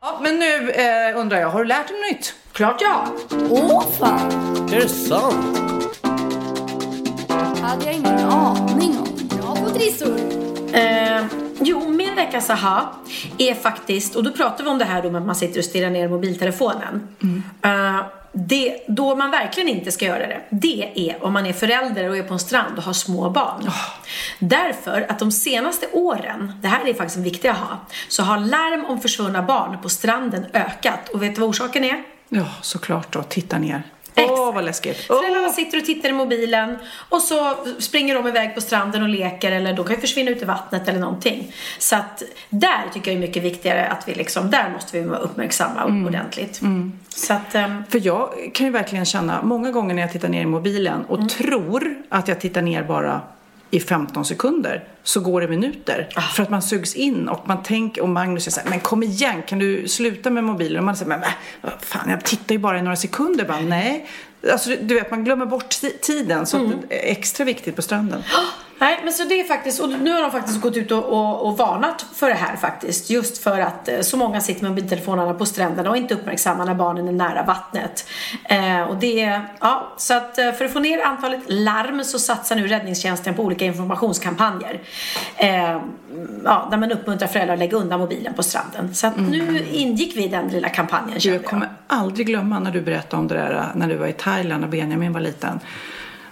S3: Ja, men nu eh, undrar jag, har du lärt dig något nytt?
S4: Klart ja!
S6: Åh fan!
S7: Är det sant?
S6: hade jag ingen aning om. Bra på trissor!
S4: Eh, jo, min veckas aha är faktiskt, och då pratar vi om det här då med att man sitter och stirrar ner i mobiltelefonen. Mm. Eh, det, då man verkligen inte ska göra det, det är om man är förälder och är på en strand och har små barn. Oh. Därför att de senaste åren, det här är faktiskt en viktig aha, så har larm om försvunna barn på stranden ökat. Och vet du vad orsaken är?
S3: Ja, såklart då. Titta ner. Åh, oh, vad läskigt.
S4: Oh. Föräldrarna sitter och tittar i mobilen och så springer de iväg på stranden och leker eller de kan ju försvinna ut i vattnet eller någonting. Så att där tycker jag är mycket viktigare att vi liksom, där måste vi vara uppmärksamma mm. ordentligt. Mm. Så att, um...
S3: För jag kan ju verkligen känna många gånger när jag tittar ner i mobilen och mm. tror att jag tittar ner bara i 15 sekunder så går det minuter. Ah. För att man sugs in och man tänker, och Magnus säger så här, men kom igen, kan du sluta med mobilen? Och man säger, men äh, fan, jag tittar ju bara i några sekunder. Bara, Nej, alltså, du vet, man glömmer bort tiden så mm. det är extra viktigt på stranden.
S4: Nej, men så det är faktiskt, och nu har de faktiskt gått ut och, och, och, varnat för det här faktiskt. Just för att eh, så många sitter med mobiltelefonerna på stränderna och inte uppmärksammar när barnen är nära vattnet. Eh, och det, ja, så att eh, för att få ner antalet larm så satsar nu räddningstjänsten på olika informationskampanjer. Eh, ja, där man uppmuntrar föräldrar att lägga undan mobilen på stranden. Så att mm. nu ingick vi i den lilla kampanjen.
S3: Jag kommer aldrig glömma när du berättade om det där när du var i Thailand och Benjamin var liten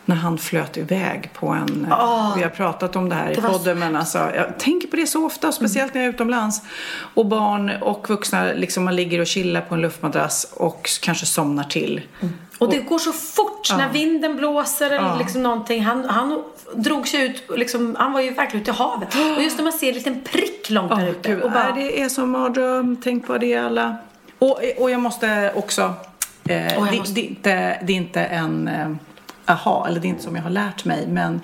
S3: när han flöt iväg på en... Oh, vi har pratat om det här det i podden, men alltså, jag tänker på det så ofta, speciellt när jag är utomlands. Och barn och vuxna, liksom man ligger och chillar på en luftmadrass och kanske somnar till.
S4: Mm. Och det går så fort när vinden blåser eller ja. liksom någonting. Han, han drog sig ut, liksom, han var ju verkligen ute i havet. Och just när man ser en liten prick långt oh, där ute.
S3: Gud, och bara... det är som mardröm, tänk på det alla. Och, och jag måste också, eh, oh, jag måste... Det, det, det är inte en... Aha, eller det är inte som jag har lärt mig, men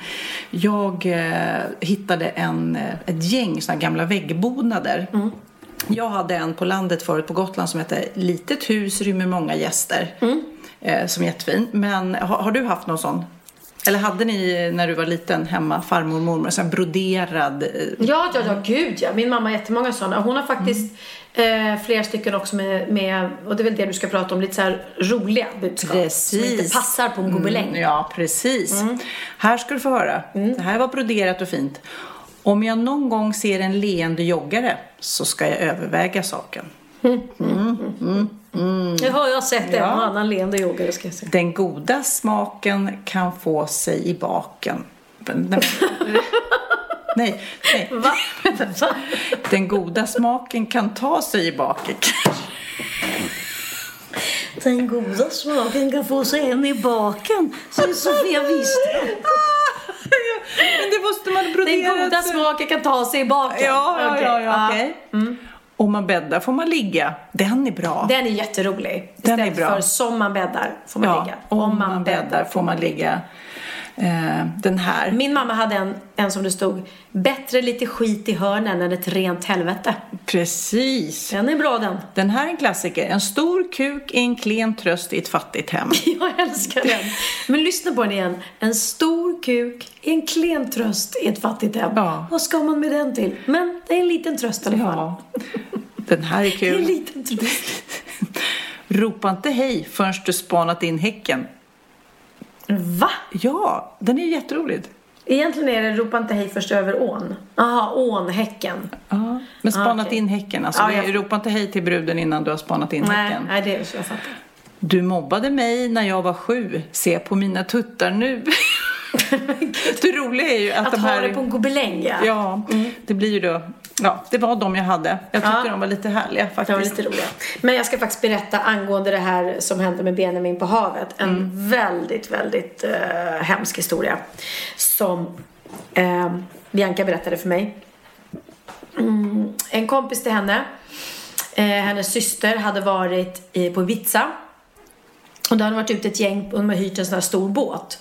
S3: jag eh, hittade en, eh, ett gäng sådana gamla väggbonader. Mm. Jag hade en på landet förut på Gotland som hette Litet hus rymmer många gäster. Mm. Eh, som är jättefin. Men har, har, du haft någon sån? Eller hade ni när du var liten hemma, farmor och mormor, en broderad? Eh,
S4: ja, ja, ja, gud ja. Min mamma har jättemånga sådana. Hon har faktiskt mm. Eh, flera stycken också med, med, och det är väl det du ska prata om, lite så roliga budskap. Precis. Som inte passar på en gobeläng. Mm,
S3: ja, precis. Mm. Här ska du få höra. Mm. Det här var broderat och fint. Om jag någon gång ser en leende joggare så ska jag överväga saken. Mm.
S4: Mm. Mm. Det har jag sett en och annan leende yoga. Ska jag säga.
S3: Den goda smaken kan få sig i baken. Nej, nej. Va? Den goda smaken kan ta sig i baken.
S4: Den goda smaken kan få sig en i baken, säger Sofia Wisström.
S3: Men det måste man brodera.
S4: Den goda smaken kan ta sig i baken.
S3: Ja, ja,
S4: Okej,
S3: ja, ja okej. Om man bäddar får man ligga. Den är bra.
S4: Den är jätterolig.
S3: Den är
S4: Istället
S3: bra.
S4: för som man bäddar får man ligga.
S3: Om man bäddar får man ligga. Eh, den här.
S4: Min mamma hade en, en som det stod Bättre lite skit i hörnen än ett rent helvete.
S3: Precis.
S4: Den är bra den.
S3: Den här är en klassiker. En stor kuk är en klen tröst i ett fattigt hem.
S4: Jag älskar den. Men lyssna på den igen. En stor kuk är en klen tröst i ett fattigt hem.
S3: Ja.
S4: Vad ska man med den till? Men det är en liten tröst i alla fall.
S3: Ja. Den här är
S4: Det är en
S3: kul.
S4: liten tröst.
S3: Ropa inte hej förrän du spanat in häcken.
S4: Va?
S3: Ja, den är jätterolig.
S4: Egentligen är det ropa inte hej först över ån. Jaha, ånhäcken.
S3: Ja. Men spanat
S4: okej.
S3: in häcken. Alltså, är-
S4: jag-
S3: ropa inte hej till bruden innan du har spanat in
S4: Nej,
S3: häcken.
S4: nej, det är så jag fattar.
S3: Du mobbade mig när jag var sju. Se på mina tuttar nu. det roliga är ju att,
S4: Att
S3: de
S4: ha
S3: här...
S4: det på en gobeläng, ja.
S3: Ja, det blir ju då... Ja, det var de jag hade. Jag tyckte
S4: Ja.
S3: de var lite härliga faktiskt.
S4: Det var lite roliga. Men jag ska faktiskt berätta angående det här som hände med Benjamin på havet. En
S3: Mm.
S4: väldigt, väldigt uh, hemsk historia. Som eh, Bianca berättade för mig. Mm, en kompis till henne, eh, hennes syster, hade varit i, på Ibiza. Och då hade de varit ute ett gäng, och de hade hyrt en sån här stor båt.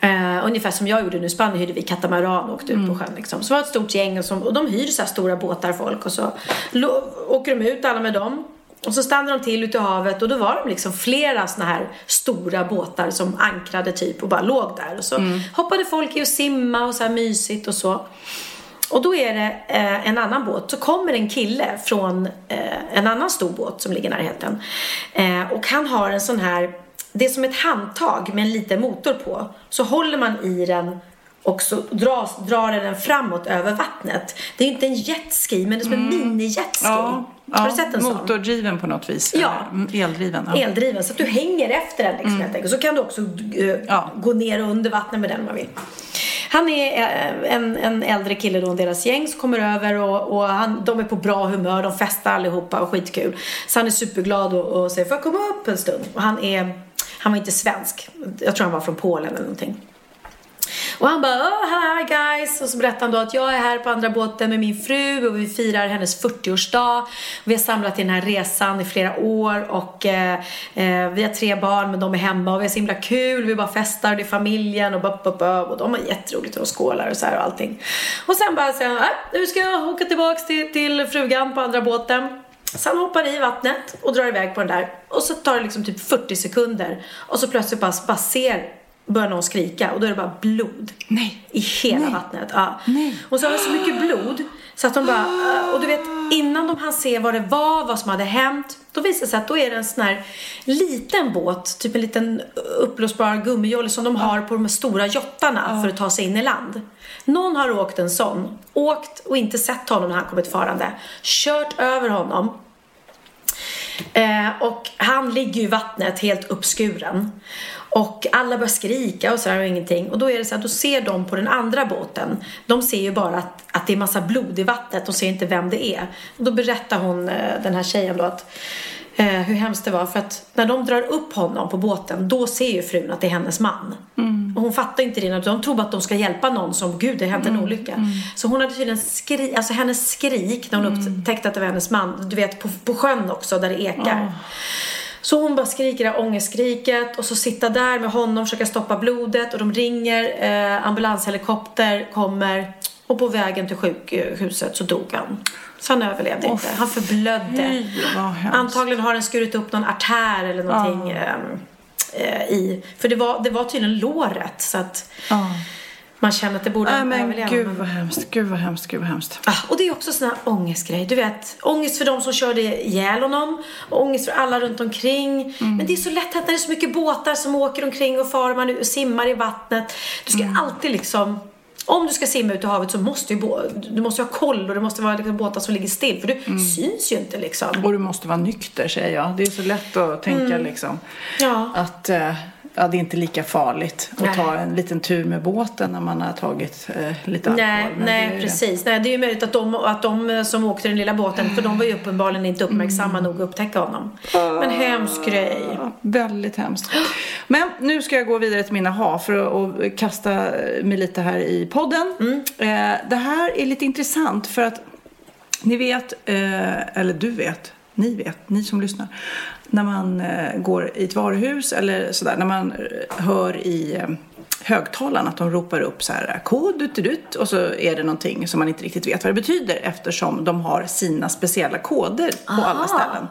S4: Eh, ungefär som jag gjorde nu i Spanien hyrde vi katamaran och åkte ut på sjön liksom. Så det var ett stort gäng och, som, och de hyr så här stora båtar folk och så åker de ut alla med dem. Och så stannar de till ute i havet och då var de liksom flera såna här stora båtar som ankrade typ och bara låg där. Och så hoppade folk i och simma och så här mysigt och så. Och då är det eh, en annan båt. Så kommer en kille från eh, en annan stor båt som ligger i närheten. Eh, och han har en sån här, det är som ett handtag med en liten motor på. Så håller man i den och så dras, drar den framåt över vattnet. Det är inte en jetski, men det är som en mini-jetski.
S3: Ja,
S4: har du sett en sån?
S3: Motordriven på något vis.
S4: Ja.
S3: Mm, Eldriven. Ja.
S4: Eldriven, så att du hänger efter den liksom, enkelt. Så kan du också eh,
S3: Ja.
S4: gå ner under vattnet med den om man vill. Han är eh, en, en äldre kille då, deras gäng som kommer över och, och han, de är på bra humör, de festar allihopa och skitkul. Så han är superglad och, och säger, får jag komma upp en stund? Och han är, han var inte svensk, jag tror han var från Polen eller någonting. Och han bara, oh, hi guys. Och så berättar han då att jag är här på andra båten med min fru och vi firar hennes 40-årsdag. Vi har samlat i den här resan i flera år och eh, eh, vi har tre barn men de är hemma och vi har så himla kul. Vi bara festar och det är familjen och bop, bop, bop, och de har jätteroligt och de skålar och så här och allting. Och sen bara säger han, äh, nu ska jag åka tillbaks till, till frugan på andra båten. Så han hoppar i vattnet och drar iväg på den där. Och så tar det liksom typ 40 sekunder. Och så plötsligt bara, bara ser, börjar någon skrika och då är det bara blod.
S3: Nej.
S4: I hela
S3: Nej.
S4: vattnet. Ja.
S3: Nej.
S4: Och så har det så mycket blod. Så att de bara, och du vet innan de hann se vad det var, vad som hade hänt. Då visar det sig att då är det en sån här liten båt, typ en liten uppblåsbar gummijolle som de har på de stora jottarna för att ta sig in i land. Någon har åkt en sån, åkt och inte sett honom när han kommit farande. Kört över honom. Eh, och han ligger ju i vattnet helt uppskuren. Och alla börjar skrika och så här och ingenting. Och då är det så här, då ser de på den andra båten. De ser ju bara att, att det är massa blod i vattnet. De ser inte vem det är. Och då berättar hon, eh, den här tjejen då, att eh, hur hemskt det var. För att när de drar upp honom på båten, då ser ju frun att det är hennes man. Och hon fattar inte det. De tror bara att de ska hjälpa någon som, gud det har hänt en olycka. Så hon hade tydligen skri, alltså hennes skrik när hon upptäckte att det var hennes man. Du vet på, på sjön också där det ekar. Så hon bara skriker det här ångestskriket och så sitta där med honom, försöka stoppa blodet och de ringer, eh, ambulanshelikopter kommer och på vägen till sjukhuset så dog han. Så han överlevde inte. Han förblödde. Antagligen har den skurit upp någon artär eller någonting ehm, eh, i. För det var, det var tydligen låret så att
S3: Ja.
S4: Man känner att det borde
S3: Nej men
S4: överleva.
S3: gud vad hemskt, gud vad hemskt, gud vad hemskt.
S4: Ah, och det är också sån här ångestgrej. Du vet, ångest för de som körde ihjäl honom. Och ångest för alla runt omkring. Men det är så lätt att när det är så mycket båtar som åker omkring och far man och simmar i vattnet. Du ska alltid liksom om du ska simma ut i havet så måste bå- du måste ha koll och det måste vara liksom båtar som ligger still för du syns ju inte liksom.
S3: Och du måste vara nykter säger jag. Det är så lätt att tänka liksom.
S4: Ja.
S3: Att, eh, ja, det är inte lika farligt att
S4: Nej.
S3: ta en liten tur med båten när man har tagit eh, lite alkohol.
S4: Nej,
S3: det
S4: nej precis. Nej, det är ju möjligt att de, att de som åkte den lilla båten, för de var ju uppenbarligen inte uppmärksamma nog att upptäcka honom. Men hemsk grej.
S3: Ja, väldigt hemskt. Men nu ska jag gå vidare till mina ha för att och kasta mig lite här i podden. Eh, det här är lite intressant för att ni vet, eh, eller du vet, ni vet, ni som lyssnar. När man eh, går i ett varuhus eller sådär, när man eh, hör i eh, högtalaren att de ropar upp så här kod dut, dut, dut, och så är det någonting som man inte riktigt vet vad det betyder eftersom de har sina speciella koder på alla ställen.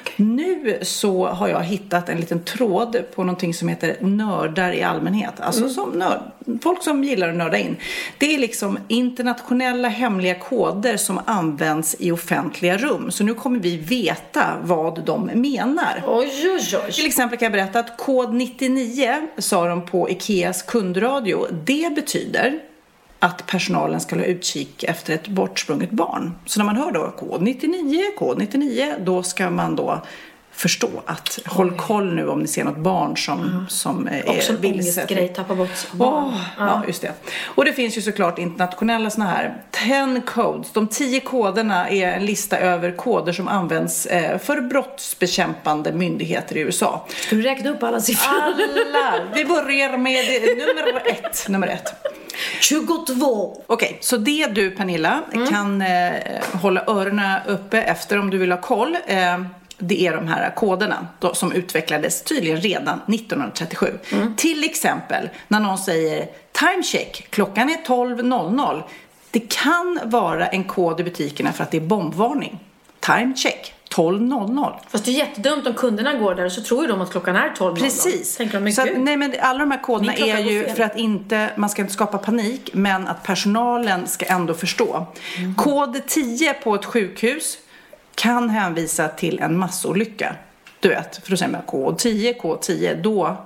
S4: Okej.
S3: Nu så har jag hittat en liten tråd på någonting som heter nördar i allmänhet. Alltså som nörd, folk som gillar att nörda in. Det är liksom internationella hemliga koder som används i offentliga rum. Så nu kommer vi veta vad de menar.
S4: Oj, oj, oj.
S3: Till exempel kan jag berätta att kod 99 sa de på Ikeas kundradio. Det betyder att personalen ska ha utkik efter ett bortsprunget barn. Så när man hör då kod 99, kod 99, då ska man då förstå att håll koll nu om ni ser något barn som, som eh,
S4: Också
S3: är
S4: en ångestgrej, tappa bort barn.
S3: Åh, ja, just det. Och det finns ju såklart internationella såna här 10 codes. De tio koderna är en lista över koder som används eh, för brottsbekämpande myndigheter i USA.
S4: Ska du räkna upp alla siffror?
S3: Alla! Vi börjar med nummer ett. Nummer ett.
S4: 22.
S3: Okej, så det du Pernilla kan eh, hålla öronen uppe efter om du vill ha koll. Eh, det är de här koderna då, som utvecklades tydligen redan 1937. Till exempel när någon säger time check, klockan är 12.00. Det kan vara en kod i butikerna för att det är bombvarning. Time check, 12.00.
S4: Fast det är jättedumt om kunderna går där och så tror ju de att klockan är 12
S3: Precis.
S4: Tänker de,
S3: så att, nej, men alla de här koderna är ju för att inte, man ska inte skapa panik, men att personalen ska ändå förstå. Kod 10 på ett sjukhus kan hänvisa till en massolycka. Du vet, för då säger man kod 10, kod 10, då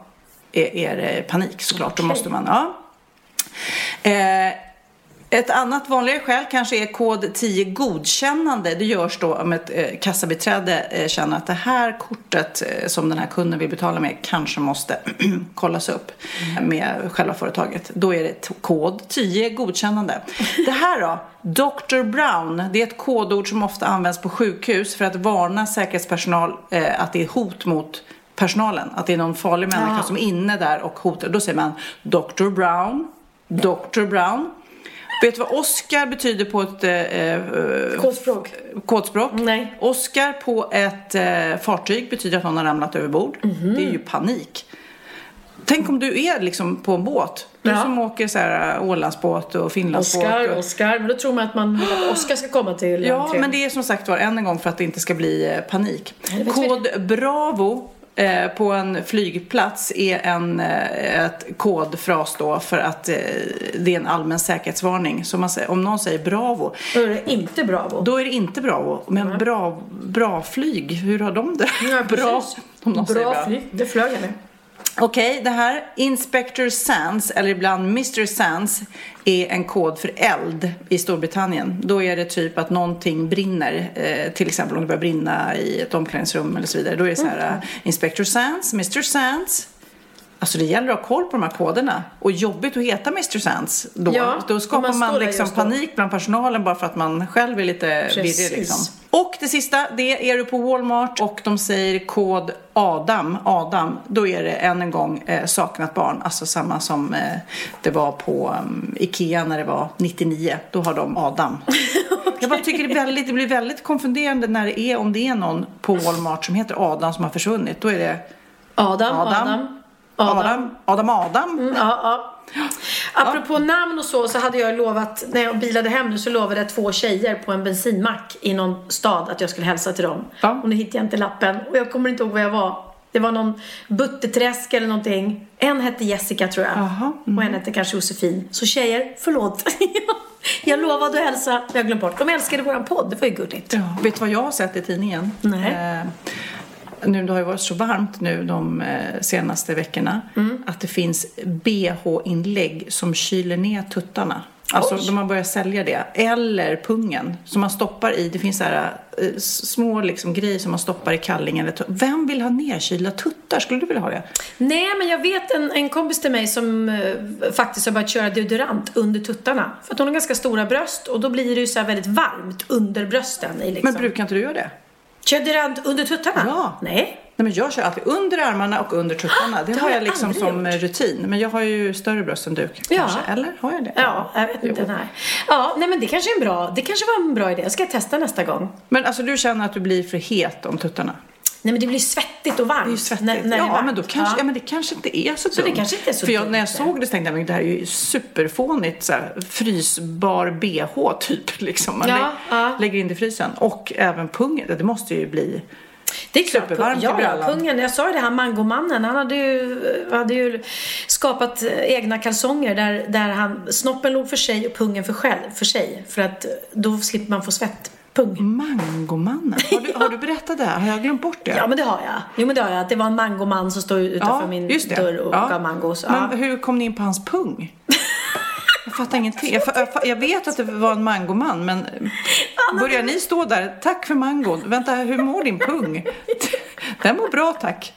S3: är, är det panik såklart. Då måste man, ja. Eh, ett annat vanligare skäl kanske är kod 10 godkännande. Det görs då om ett eh, kassabiträde eh, känner att det här kortet eh, som den här kunden vill betala med kanske måste kollas upp med själva företaget. Då är det kod 10 godkännande. Det här då, Dr. Brown, det är ett kodord som ofta används på sjukhus för att varna säkerhetspersonal eh, att det är hot mot personalen. Att det är någon farlig människa som är inne där och hotar. Då säger man Dr. Brown, Dr. Brown. Vet du vad Oscar betyder på ett eh, eh,
S4: Kodspråk.
S3: kodspråk?
S4: Nej.
S3: Oscar på ett eh, fartyg betyder att någon har ramlat över bord.
S4: Mhm.
S3: Det är ju panik. Tänk om du är liksom på en båt. Du
S4: Ja.
S3: som åker så här eh, Ålandsbåt och Finlandsbåt.
S4: Oscar,
S3: och...
S4: Oscar. Men då tror man att man vill att Oscar ska komma till
S3: Ja,
S4: entrén.
S3: men det är som sagt var än en gång för att det inte ska bli eh, panik. Kod Bravo eh, på en flygplats är en eh, ett kodfras då för att eh, det är en allmän säkerhetsvarning. Så man säger, om någon säger Bravo,
S4: Då är det inte Bravo.
S3: då är det inte Bravo. Men bra, bra flyg, hur har de det?
S4: Ja,
S3: bra, om någon säger
S4: bra
S3: bra.
S4: flyg. Det flög jag med.
S3: Okej, det här Inspector Sands, eller ibland Mr Sands, är en kod för eld i Storbritannien. Då är det typ att någonting brinner, eh, till exempel om det börjar brinna i ett omklädningsrum eller så vidare. Då är det så här, eh, Inspector Sands, Mr Sands. Alltså det gäller att ha koll på de här koderna. Och jobbigt att heta Mr Sands då.
S4: Ja,
S3: då skapar
S4: man
S3: man, liksom panik bland personalen bara för att man själv är lite virrig liksom. Och det sista, det är du på Walmart och de säger kod Adam, Adam, då är det än en gång eh, saknat barn. Alltså samma som eh, det var på um, Ikea när det var 99. Då har de Adam. Jag bara tycker det, väldigt, det blir väldigt konfunderande när det är, om det är någon på Walmart som heter Adam som har försvunnit. Då är det
S4: Adam,
S3: Adam.
S4: Adam.
S3: Adam, Adam, Adam.
S4: Mm, ja, ja. Apropå namn och så, så hade jag lovat, när jag bilade hem nu så lovade jag två tjejer på en bensinmack i någon stad att jag skulle hälsa till dem.
S3: Ja.
S4: Och nu hittade jag inte lappen och jag kommer inte ihåg var jag var. Det var någon Butteträsk eller någonting. En hette Jessica tror jag.
S3: Jaha,
S4: Och en hette kanske Josefin. Så tjejer, förlåt. jag lovade att hälsa, jag har glömt bort. De älskade våran podd, det var ju gulligt.
S3: Ja. Vet du vad jag har sett i tidningen?
S4: Nej.
S3: Eh, nu, det har ju varit så varmt nu de eh, senaste veckorna
S4: Mm.
S3: att det finns bh-inlägg som kyler ner tuttarna. Alltså de har börjat sälja det. Eller pungen som man stoppar i. Det finns så här eh, små liksom, grejer som man stoppar i kallingen. Vem vill ha nedkylda tuttar? Skulle du vilja ha det?
S4: Nej, men jag vet en, en kompis till mig som eh, faktiskt har börjat köra deodorant under tuttarna. För att hon har ganska stora bröst och då blir det ju så här väldigt varmt under brösten. I liksom.
S3: Men brukar inte du göra det?
S4: Kör deodorant under tuttarna?
S3: Ja.
S4: Nej.
S3: Nej, men jag kör alltid under armarna och under tuttarna. Det,
S4: det
S3: har jag
S4: jag
S3: liksom som
S4: gjort.
S3: rutin. Men jag har ju större bröst än du
S4: Ja.
S3: kanske. Eller har jag det?
S4: Ja, jag vet inte. Nej. Ja, nej men det kanske är en bra, det kanske var en bra idé. Jag ska testa nästa gång.
S3: Men alltså du känner att du blir för het om tuttarna?
S4: Nej men det blir svettigt och varmt.
S3: Det är svettigt.
S4: När, när det är
S3: ja,
S4: varmt.
S3: men då kanske, ja.
S4: Ja.
S3: men det kanske inte är så,
S4: Så det
S3: dumt.
S4: kanske inte är så
S3: För jag, när jag
S4: det.
S3: såg det så tänkte jag, men det här är ju superfånigt. Så här, frysbar bh typ. Liksom. Man
S4: Ja,
S3: lä-
S4: ja.
S3: lägger in det i frysen. Och även pungen. Det måste ju bli...
S4: Det är klart,
S3: Supervarmt i
S4: ja, ja,
S3: brallan.
S4: pungen, jag sa ju det, han mangomannen, han hade ju, hade ju skapat egna kalsonger där, där han, snoppen låg för sig och pungen för, själv, för sig. För att då slipper man få svettpung.
S3: Mangomannen. Har du, har du berättat det? Har jag glömt bort det?
S4: Ja men det har jag. Jo men det har jag. Det var en mangoman som stod utanför min
S3: just det.
S4: dörr och
S3: Ja.
S4: gav mangos.
S3: Men
S4: Ja.
S3: hur kom ni in på hans pung? Jag fattar ingenting. Jag, jag vet att det var en mangoman, men börjar ni stå där? Tack för mangon. Vänta, hur mår din pung? Den mår bra, tack.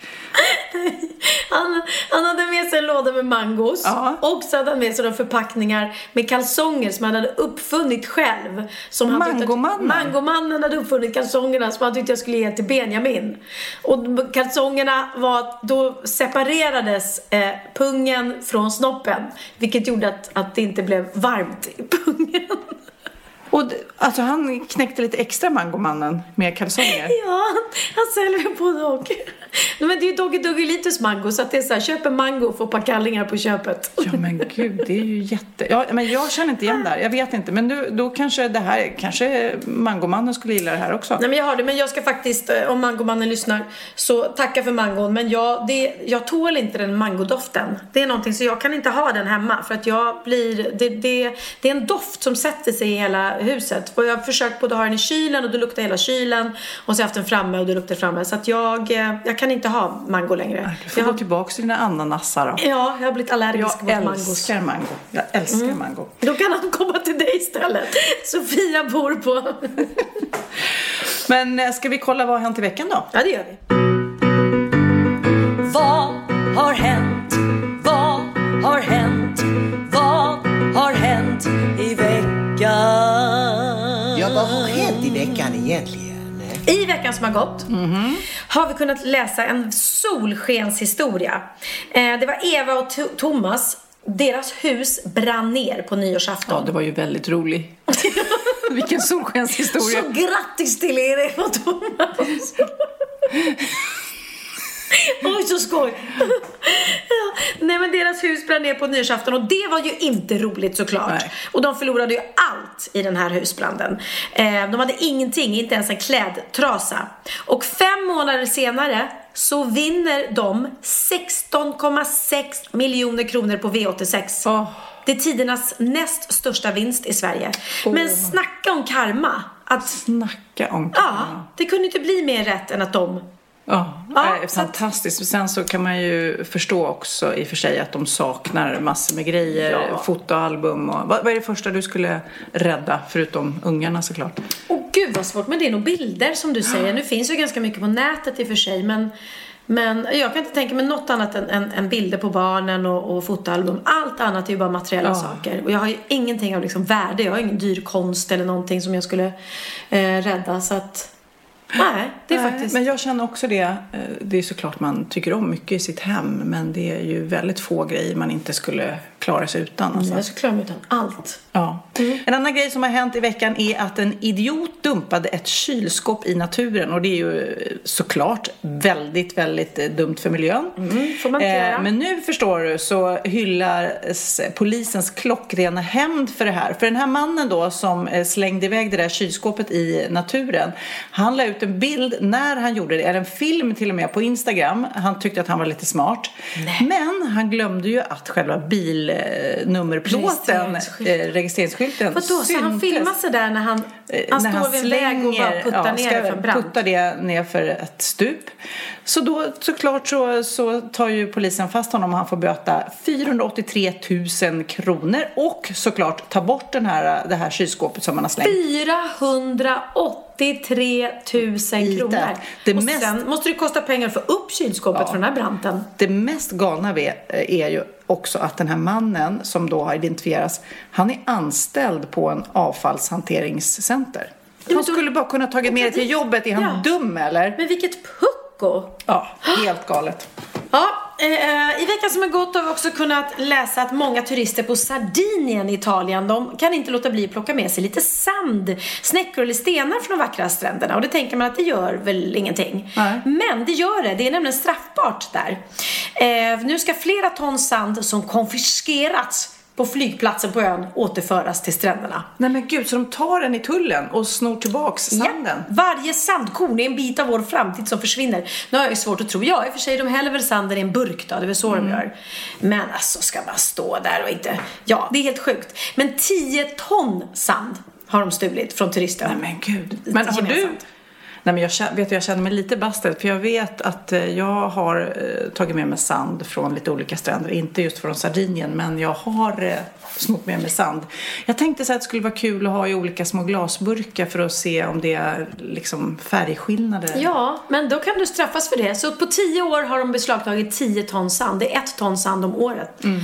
S4: Han, han hade med sig en låda med mangos
S3: Ja.
S4: och så hade han med sig några förpackningar med kalsonger som han hade uppfunnit själv. Som han tyckte att-
S3: Mangomannen?
S4: Mangomannen hade uppfunnit kalsongerna som han tyckte jag skulle ge till Benjamin. Och kalsongerna var att då separerades eh, pungen från snoppen. Vilket gjorde att, att det inte blev varmt i pungen.
S3: Och alltså han knäckte lite extra mangomannen med kalsonger.
S4: Ja, han säljer både och. Men det är ju Doggy Doggelitos mango så att det är så här, köp en mango och få ett par kallingar på köpet.
S3: Ja men gud, det är ju jätte... Ja, men jag känner inte igen det här. Jag vet inte. Men nu, då kanske det här, kanske mangomannen skulle gilla det här också.
S4: Nej men jag har det, men jag ska faktiskt, eh, om mangomannen lyssnar, så tacka för mangon. Men jag, det, jag tål inte den mangodoften. Det är någonting, så jag kan inte ha den hemma. För att jag blir, det, det, det är en doft som sätter sig i hela huset. Och jag har försökt både ha den i kylen och då luktar hela kylen. Och så har jag haft den framme och då luktar framme. Så att jag, eh, jag kan inte ha mango längre.
S3: Du får
S4: jag
S3: gå tillbaka till dina ananasar då.
S4: ja, jag har blivit allergisk
S3: Jag
S4: mot mangos.
S3: älskar mango. Jag älskar mango.
S4: Då kan han komma till dig istället. Sofia bor på...
S3: Men eh, ska vi kolla vad har hänt i veckan då?
S4: Ja, det gör vi.
S7: Vad har hänt? Vad har hänt? Vad har hänt i veckan?
S8: Ja, vad har hänt i veckan egentligen?
S4: I veckan som har gått har vi kunnat läsa en solskenshistoria. Eh, det var Eva och To- Thomas. Deras hus brann ner på nyårsafton.
S3: Ja, det var ju väldigt roligt. Vilken solskenshistoria.
S4: Så grattis till er Eva och Thomas! Oj, så skoj! ja. Nej, men deras hus brann ner på nyårsafton och det var ju inte roligt såklart.
S3: Nej.
S4: Och de förlorade ju allt i den här husbranden. Eh, de hade ingenting, inte ens en klädtrasa. Och fem månader senare så vinner de 16,6 miljoner kronor på V86.
S3: Åh.
S4: Det är tidernas näst största vinst i Sverige. Men snacka om karma. Att,
S3: Snacka om
S4: ja, det kunde inte bli mer rätt än att de
S3: Ja,
S4: Ja,
S3: eh,
S4: så att-
S3: fantastiskt. Sen så kan man ju förstå också i och för sig att de saknar massor med grejer,
S4: Ja.
S3: fotoalbum och vad, vad är det första du skulle rädda förutom ungarna såklart?
S4: Åh gud vad svårt, men det är nog bilder som du säger. Nu finns ju ganska mycket på nätet i och för sig, men men jag kan inte tänka mig något annat än, än, än bilder på barnen och, och fotoalbum. Allt annat är ju bara materiella
S3: Ja.
S4: saker. Och jag har ju ingenting av liksom värde. Jag har ingen dyr konst eller någonting som jag skulle eh, rädda. Så att, nej, det är
S3: Nej,
S4: faktiskt...
S3: Men jag känner också det. eh, Det är såklart man tycker om mycket i sitt hem men det är ju väldigt få grejer man inte skulle klara sig utan. Alltså.
S4: Jag skulle klara mig utan allt.
S3: Ja. En annan grej som har hänt i veckan är att en idiot dumpade ett kylskåp i naturen och det är ju eh, såklart väldigt, väldigt eh, dumt för miljön.
S4: får man göra.
S3: men nu förstår du så hyllar s- polisens klockrena hämnd för det här. För den här mannen då som eh, slängde iväg det där kylskåpet i naturen. Han la ut en bild när han gjorde det, eller en film till och med på Instagram. Han tyckte att han var lite smart. Men han glömde ju att själva bil eh, nummerplåten,
S4: Registreringsskylten.
S3: eh, registreringsskylten
S4: Vadå, så han
S3: syntes.
S4: filmar sig där när han,
S3: Eh,
S4: han
S3: när
S4: står vid en väg och bara puttar
S3: ja,
S4: ner för en brand?
S3: putta det ner för ett stup. Så då såklart så, så tar ju polisen fast honom och han får böta 483 000 kronor och såklart ta bort den här, det här kylskåpet som man har slängt.
S4: 483 000 kronor.
S3: Det
S4: och
S3: mest-
S4: sen måste det kosta pengar att få upp kylskåpet
S3: Ja.
S4: från den här branten.
S3: Det mest galna vid, eh, är ju också att den här mannen som då har identifierats, han är anställd på en avfallshanteringscenter. Han skulle bara kunna tagit med det till jobbet. Är han
S4: Ja.
S3: dum eller?
S4: Men vilket pucko!
S3: Ja, helt galet.
S4: Ja, eh, i veckan som har gått har vi också kunnat läsa att många turister på Sardinien i Italien, de kan inte låta bli att plocka med sig lite sand, snäckor eller stenar från de vackra stränderna. Och det tänker man att det gör väl ingenting.
S3: Nej.
S4: Men det gör det, det är nämligen straffbart där. Eh, nu ska flera ton sand som konfiskerats på flygplatsen på ön återföras till stränderna.
S3: Nej men gud, så de tar den i tullen och snor tillbaks sanden?
S4: Ja, varje sandkorn är en bit av vår framtid som försvinner. Nu har jag ju svårt att tro, ja i och för sig de häller väl sanden i en burk då, det är väl så
S3: Mm.
S4: de gör. Men alltså ska man stå där och inte, ja det är helt sjukt. Men 10 ton sand har de stulit från turisten.
S3: Nej men gud. Men har du... Nej men jag vet jag känner mig lite busted för jag vet att eh, jag har eh, tagit med mig sand från lite olika stränder. Inte just från Sardinien men jag har eh, snott med mig sand. Jag tänkte så att det skulle vara kul att ha i olika små glasburkar för att se om det är liksom färgskillnader.
S4: Ja, men då kan du straffas för det. Så på 10 år har de beslagtagit 10 ton sand. Det är ett ton sand om året.
S3: Mm.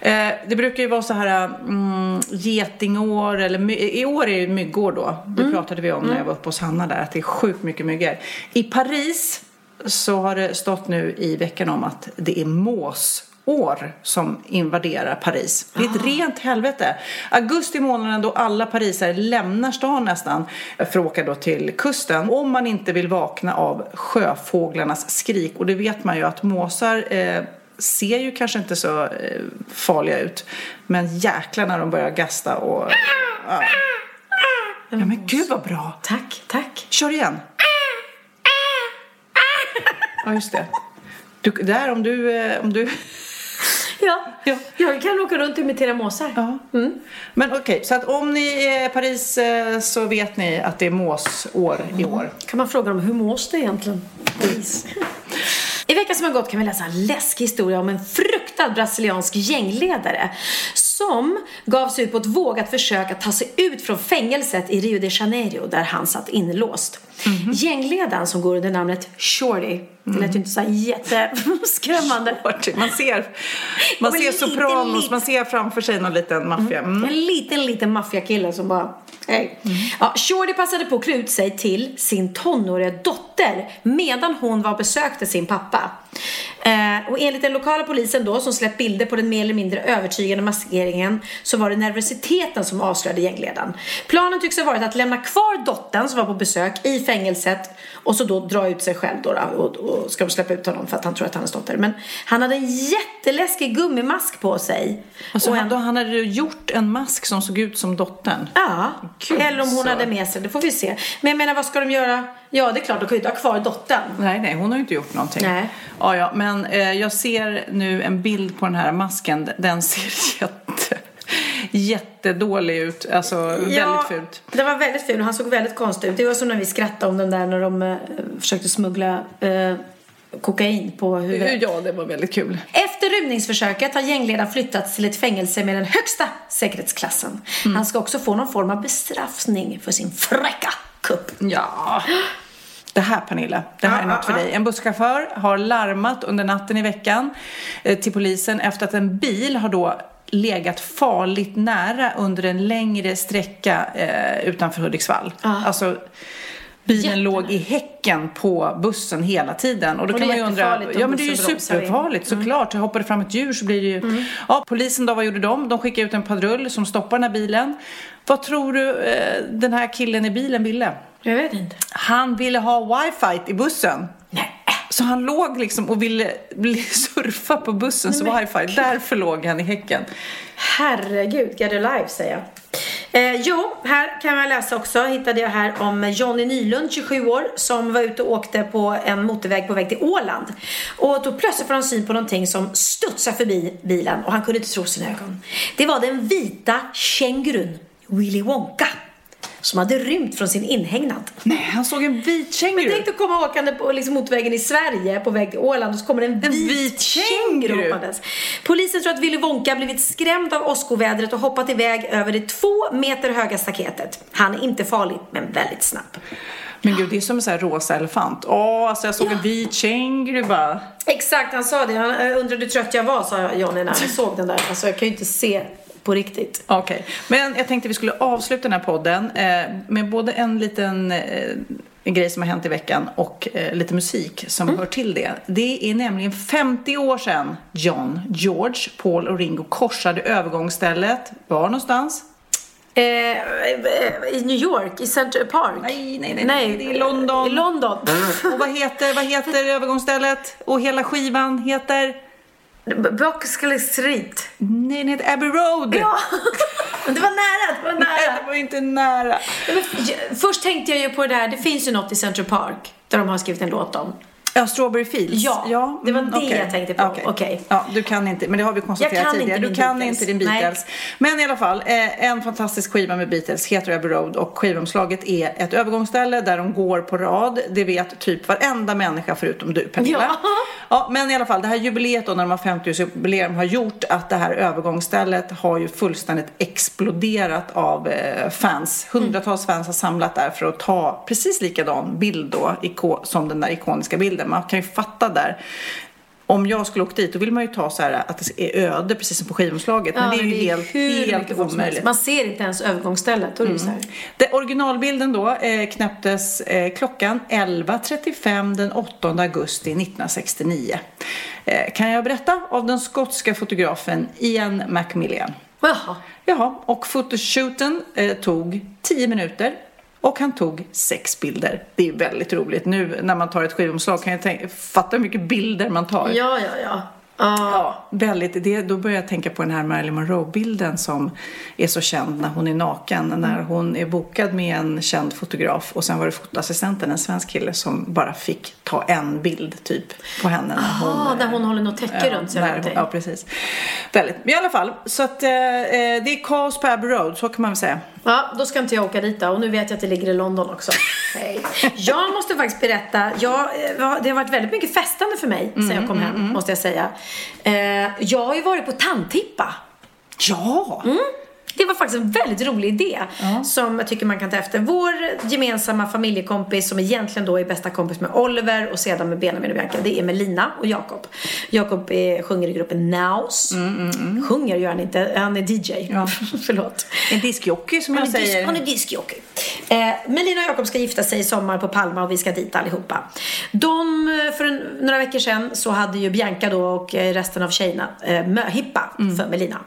S3: Eh, det brukar ju vara så här mm, getingår eller i år är det myggår då. Det
S4: Mm.
S3: pratade vi om när jag var uppe hos Hanna där att det är sjukt mycket myggor. I Paris så har det stått nu i veckan om att det är måsår som invaderar Paris. Det är ett rent helvete. Augusti månaden då alla parisare lämnar stan nästan för att åka då till kusten. Om man inte vill vakna av sjöfåglarnas skrik. Och det vet man ju att måsar eh, ser ju kanske inte så eh, farliga ut. Men jäklar när de börjar gasta och... Ja, ja men gud vad bra.
S4: Tack, tack.
S3: Kör igen. Ja, just det. Du, där om du... eh, Om du
S4: Ja,
S3: Ja.
S4: jag kan åka runt och imitera måsar.
S3: ja. Men okej, så att om ni är i Paris eh, så vet ni att det är måsår i år.
S4: Kan man fråga dem, hur mås det egentligen? I veckan som har gått kan vi läsa en läskig historia om en fruktad brasiliansk gängledare som gav sig ut på ett vågat försök att ta sig ut från fängelset i Rio de Janeiro där han satt inlåst. Gängledaren som går under namnet Shorty, det lät ju inte så här jätteskrämmande.
S3: Man ser, man ser Sopranos,
S4: lite.
S3: man ser framför sig någon liten maffia. Mm.
S4: En liten, liten maffiakille som bara... Hej. Ja, Shorty passade på att klä ut sig till sin tonåriga dotter medan hon var och besökte sin pappa. Eh, och enligt den lokala polisen då, som släppt bilder på den mer eller mindre övertygande maskeringen, så var det nervositeten som avslöjade gängledaren. Planen tycks ha varit att lämna kvar dottern som var på besök i fängelset och så då dra ut sig själv då, då och, och ska de släppa ut honom för att han tror att han är dotter. Men han hade en jätteläskig gummimask på sig.
S3: Alltså,
S4: och en,
S3: då, han hade gjort en mask som såg ut som dottern.
S4: Ja,
S3: Gud,
S4: eller om hon
S3: så.
S4: hade med sig, det får vi se. Men jag menar, vad ska de göra? Ja, det är klart, de kan ju inte ha kvar dottern.
S3: Nej, nej, hon har ju inte gjort någonting.
S4: Nej.
S3: Ja, ja, men eh, jag ser nu en bild på den här masken. Den ser jätte, jättedålig ut. Alltså väldigt fult.
S4: Det var väldigt ful och han såg väldigt konstig ut. Det var som när vi skrattade om den där när de eh, försökte smuggla eh, kokain på huvudet.
S3: Ja, det var väldigt kul.
S4: Efter rymningsförsöket har gängledaren flyttats till ett fängelse med den högsta säkerhetsklassen.
S3: Mm.
S4: Han ska också få någon form av bestraffning för sin fräcka kupp.
S3: Ja. Det här Pernilla, det här är något för dig. En busschaufför har larmat under natten i veckan eh, till polisen efter att en bil har då legat farligt nära under en längre sträcka eh, utanför Hudiksvall. Alltså bilen låg i häcken på bussen hela tiden. Och då
S4: Och
S3: kan man ju undra, ja men det är ju
S4: bromsar in.
S3: superfarligt såklart. Hoppar det fram ett djur så blir det ju... Ja, polisen då, vad gjorde de? De skickade ut en patrull som stoppar den här bilen. Vad tror du eh, den här killen i bilen ville?
S4: Jag vet inte.
S3: Han ville ha wifi i bussen. Så han låg liksom och ville surfa på bussens
S4: Nej,
S3: wifi. Därför låg han i häcken.
S4: Herregud, get alive säger jag. Eh, jo, här kan man läsa också, hittade jag här om Johnny Nylund, 27 år, som var ute och åkte på en motorväg på väg till Åland. Och då plötsligt får han syn på någonting som studsar förbi bilen och han kunde inte tro sina ögon. Det var den vita kängurun Willy Wonka som hade rymt från sin inhägnad.
S3: Nej, han såg en vit känguru.
S4: Men tänk att komma åkande på liksom, motorvägen i Sverige på väg till Åland och så kommer det en, vit,
S3: vit känguru.
S4: hoppandes. Polisen tror att Willy Wonka blivit skrämd av åskovädret och hoppat iväg över det två meter höga staketet. Han är inte farlig, men väldigt snabb.
S3: Men gud, det är som en sån här rosa elefant. Åh, alltså jag såg en vit känguru bara.
S4: Exakt, han sa det. Han eh, undrade hur trött jag var, sa Johnny när han såg den där. Alltså jag kan ju inte se på riktigt.
S3: Okej, men jag tänkte vi skulle avsluta den här podden eh, med både en liten eh, en grej som har hänt i veckan och eh, lite musik som hör till det. Det är nämligen 50 år sedan John, George, Paul och Ringo korsade övergångsstället. Var någonstans?
S4: Eh, I New York, i Central Park.
S3: Nej, nej, nej, nej. det är i London.
S4: I London.
S3: Och vad heter, vad heter övergångsstället? Och hela skivan heter?
S4: Broxley Street.
S3: Nej, den heter Abbey Road.
S4: Ja, det var nära, det var nära.
S3: Nej, det var inte nära.
S4: Men först tänkte jag ju på det där, det finns ju något i Central Park där de har skrivit en låt om.
S3: Ja, Strawberry Fields.
S4: Ja, det var
S3: mm,
S4: det
S3: okej.
S4: jag tänkte på.
S3: Okej.
S4: Okej.
S3: Ja, du kan inte, men det har vi
S4: Jag
S3: konstaterat
S4: kan
S3: tidigare. Du
S4: min
S3: kan
S4: Beatles.
S3: inte din Beatles. Men i alla fall, eh, en fantastisk skiva med Beatles heter Abbey Road och skivomslaget är ett övergångsställe där de går på rad. Det vet typ varenda människa förutom du, Pernilla.
S4: Ja.
S3: Ja, men i alla fall, det här jubileet då när de har 50-årsjubileum har gjort att det här övergångsstället har ju fullständigt exploderat av eh, fans. Hundratals fans har samlat där för att ta precis likadan bild då som den där ikoniska bilden. Man kan ju fatta där. Om jag skulle åka dit då vill man ju ta så här att det är öde precis som på skivomslaget. men det är ju helt,
S4: hur
S3: helt
S4: helst.
S3: omöjligt.
S4: Man ser inte ens övergångsstället. Då är det så här.
S3: Det, originalbilden då eh, knäpptes eh, klockan 11.35 den 8 augusti 1969. Eh, kan jag berätta av den skotska fotografen Ian Macmillan.
S4: Jaha.
S3: Jaha, och fotoshooten eh, tog 10 minuter och han tog sex bilder. Det är väldigt roligt. Nu när man tar ett skivomslag kan jag tänka, fatta hur mycket bilder man tar.
S4: Ja, ja, ja. Ah.
S3: Ja, väldigt. Det, då börjar jag tänka på den här Marilyn Monroe-bilden som är så känd när hon är naken. När hon är bokad med en känd fotograf och sen var det fotoassistenten, en svensk kille, som bara fick ta en bild typ på henne. När
S4: Ah,
S3: hon,
S4: där hon håller något täcke runt sig. eller
S3: ja, precis. Väldigt. Men i alla fall, så att eh, eh, det är kaos på Abbey Road, så kan man väl säga.
S4: Ja, då ska inte jag åka dit då. Och nu vet jag att det ligger i London också. Nej. Jag måste faktiskt berätta. Jag, eh, det har varit väldigt mycket festande för mig sen jag kom hem, måste jag säga. Eh, jag har ju varit på tandtippa.
S3: Ja!
S4: Det var faktiskt en väldigt rolig idé som jag tycker man kan ta efter. Vår gemensamma familjekompis som egentligen då är bästa kompis med Oliver och sedan med Benjamin och Bianca, det är Melina och Jakob. Jakob sjunger i gruppen Naus. Sjunger gör han inte, han är DJ.
S3: Ja.
S4: Förlåt.
S3: En diskjockey som jag säger.
S4: han är diskjockey. Eh, Melina och Jakob ska gifta sig i sommar på Palma och vi ska dit allihopa. De, för en, några veckor sedan så hade ju Bianca då och eh, resten av tjejerna eh, möhippa för Melina.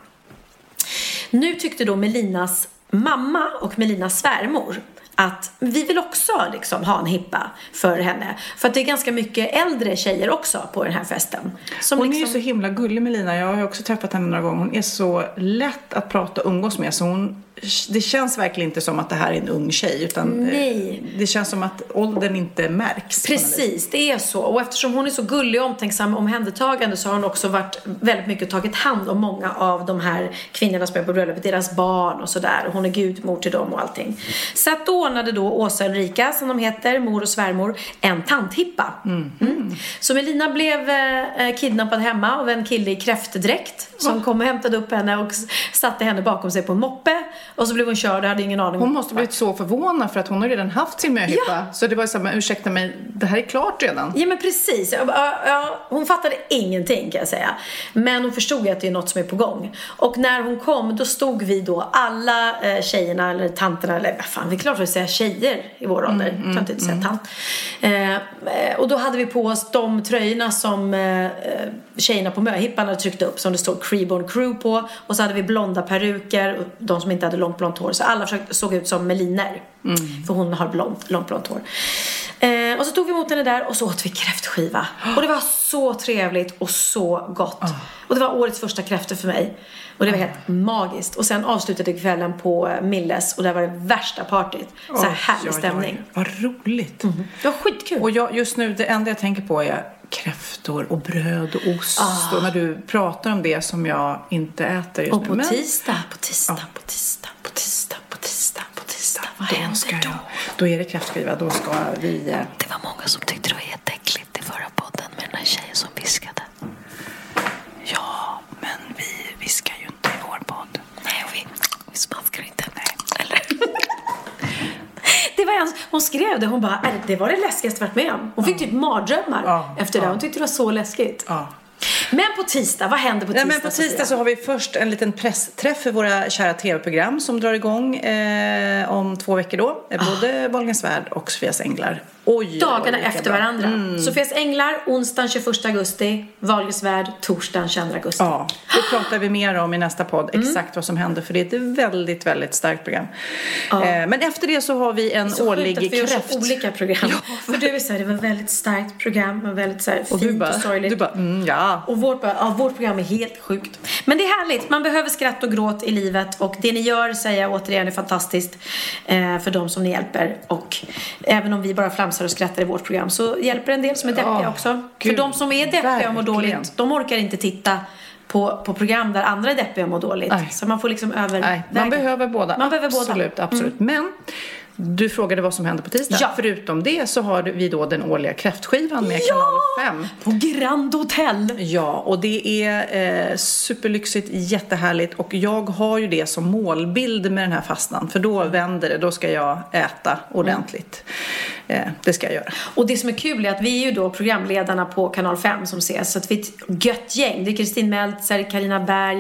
S4: Nu tyckte då Melinas mamma och Melinas svärmor att vi vill också liksom ha en hippa för henne. För att det är ganska mycket äldre tjejer också på den här festen.
S3: Hon är ju
S4: liksom-
S3: så himla gullig Melina. Jag har ju också träffat henne några gånger. Hon är så lätt att prata och umgås med. Så hon, det känns verkligen inte som att det här är en ung tjej. Utan
S4: Nej.
S3: eh, det känns som att åldern inte märks.
S4: Precis, det är så. Och eftersom hon är så gullig och omtänksam och omhändertagande så har hon också varit väldigt mycket tagit hand om många av de här kvinnorna som är på bröllopet, deras barn och sådär. Hon är gudmor till dem och allting. Så att då ordnade då Åsa Ulrika, som de heter, mor och svärmor, en tanthippa. Mm. Så Melina blev eh, kidnappad hemma av en kille i kräftdräkt som kom och hämtade upp henne och satte henne bakom sig på en moppe. Och så blev hon körd och hade ingen aning
S3: Hon måste blivit så förvånad för att hon har redan haft sin möhippa. Så det var så här, men ursäkta mig, det här är klart redan.
S4: Ja men precis. Ja, ja, ja, hon fattade ingenting kan jag säga. Men hon förstod ju att det är något som är på gång. Och när hon kom då stod vi då alla eh, tjejerna eller tanterna eller vad fan, det är klart att säga tjejer i vår ålder. Mm, kan inte säga tant. Eh, eh, och då hade vi på oss de tröjorna som eh, tjejerna på möhippan hade tryckt upp som det stod Creeborn Crew på. Och så hade vi blonda peruker, de som inte hade långt blont hår. Så alla försökte, såg ut som Meliner. För hon har blont, långt blont hår. Eh, och så tog vi emot henne där och så åt vi kräftskiva. Och det var så trevligt och så gott. Och det var årets första kräftor för mig. Och det var helt magiskt. Och sen avslutade kvällen på eh, Milles och där var det värsta partyt. Så här
S3: Oj,
S4: härlig
S3: oj.
S4: stämning.
S3: Vad roligt.
S4: Det var skitkul.
S3: Och jag, just nu, det enda jag tänker på är kräftor och bröd och ost.
S4: Ah.
S3: Och när du pratar om det som jag inte äter just
S4: Och
S3: nu.
S4: på
S3: Men
S4: tisdag, på tisdag, på tisdag, på tisdag, på tisdag, tisdag. Vad
S3: då,
S4: händer
S3: ska
S4: då?
S3: jag, då är det kräftskiva. Då ska vi... eh,
S7: Det var många som tyckte det var jätteäckligt i förra podden med den här tjejen som viskade.
S3: Ja, men vi viskar ju inte i vår podd.
S7: Nej, och vi, vi smaskar inte.
S4: Eller? Det var en, hon skrev det, hon bara, "Är det- var det läskigaste jag varit med om. Hon fick typ mardrömmar
S3: Ja,
S4: efter det. Hon tyckte det var så läskigt.
S3: Ja.
S4: Men på tisdag, vad händer på tisdag?
S3: Nej, men på tisdag
S4: Sofia?
S3: så har vi först en liten pressträff för våra kära tv-program som drar igång eh, om två veckor då. Eh, Både Wahlgrens värld och Sofias änglar. Oj,
S4: Dagarna efter
S3: bra.
S4: varandra. Sofias Änglar, onsdagen 21 augusti. Wahlgrens värld, torsdagen 22 augusti.
S3: Ja, det pratar vi mer om i nästa podd,
S4: Mm.
S3: exakt vad som händer för det är ett väldigt, väldigt starkt program. Eh, men efter det så har vi en
S4: Så
S3: årlig
S4: sjukt att vi gör
S3: kräft...
S4: så olika program. För du är såhär, det var ett väldigt starkt program, men väldigt såhär fint
S3: Och
S4: och,
S3: du bara,
S4: sorgligt.
S3: du bara mm, ja.
S4: Och vårt, ja, vårt program är helt sjukt. Men det är härligt. Man behöver skratt och gråt i livet. Och det ni gör, säger jag återigen, är fantastiskt eh, för de som ni hjälper. Och även om vi bara flamsar och skrattar i vårt program så hjälper en del som är deppiga
S3: Ja,
S4: också.
S3: gud,
S4: för de som är deppiga och mår dåligt, de orkar inte titta på, på program där andra är deppiga och mår dåligt.
S3: Nej.
S4: Så man får liksom överväga.
S3: Nej, man behöver båda.
S4: Man behöver båda. Mm.
S3: absolut, absolut. Men du frågade vad som händer på tisdag.
S4: Ja.
S3: Förutom det så har vi då den årliga kräftskivan med kanal 5.
S4: På Grand Hotel.
S3: Ja, och det är eh, superlyxigt, jättehärligt och jag har ju det som målbild med den här fastan för då vänder det, då ska jag äta ordentligt. Eh, det ska jag göra.
S4: Och det som är kul är att vi är ju då programledarna på kanal 5 som ses. Så att vi är ett gött gäng. Det är Kristin Meltzer, Karina Berg,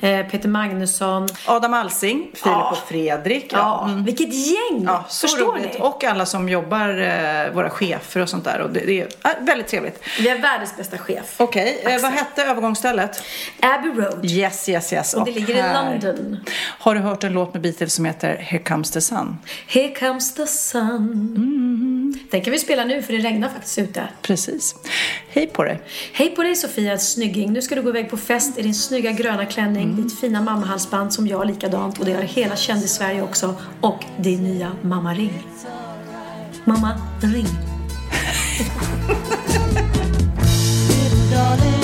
S4: eh, Peter Magnusson.
S3: Adam Alsing, Filip
S4: Ja.
S3: och Fredrik.
S4: Ja,
S3: mm.
S4: vilket gäng!
S3: Ja, så
S4: Förstår
S3: roligt.
S4: ni?
S3: Och alla som jobbar, eh, våra chefer och sånt där. Och det, det är äh, väldigt trevligt.
S4: Vi har världens bästa chef.
S3: Okej, eh,
S4: Axel.
S3: vad hette övergångsstället?
S4: Abbey Road.
S3: Yes, yes, yes.
S4: Och det ligger i
S3: här-
S4: London.
S3: Har du hört en låt med Beatles som heter Here comes the sun?
S4: Here comes the sun. Den kan vi spela nu för det regnar faktiskt ute.
S3: Precis. Hej på dig.
S4: Hej på dig Sofia, snygging. Nu ska du gå iväg på fest i din snygga gröna klänning, ditt fina mammahalsband som jag likadant och det har hela kändis-Sverige också och din nya mamma ring. Mamma ring.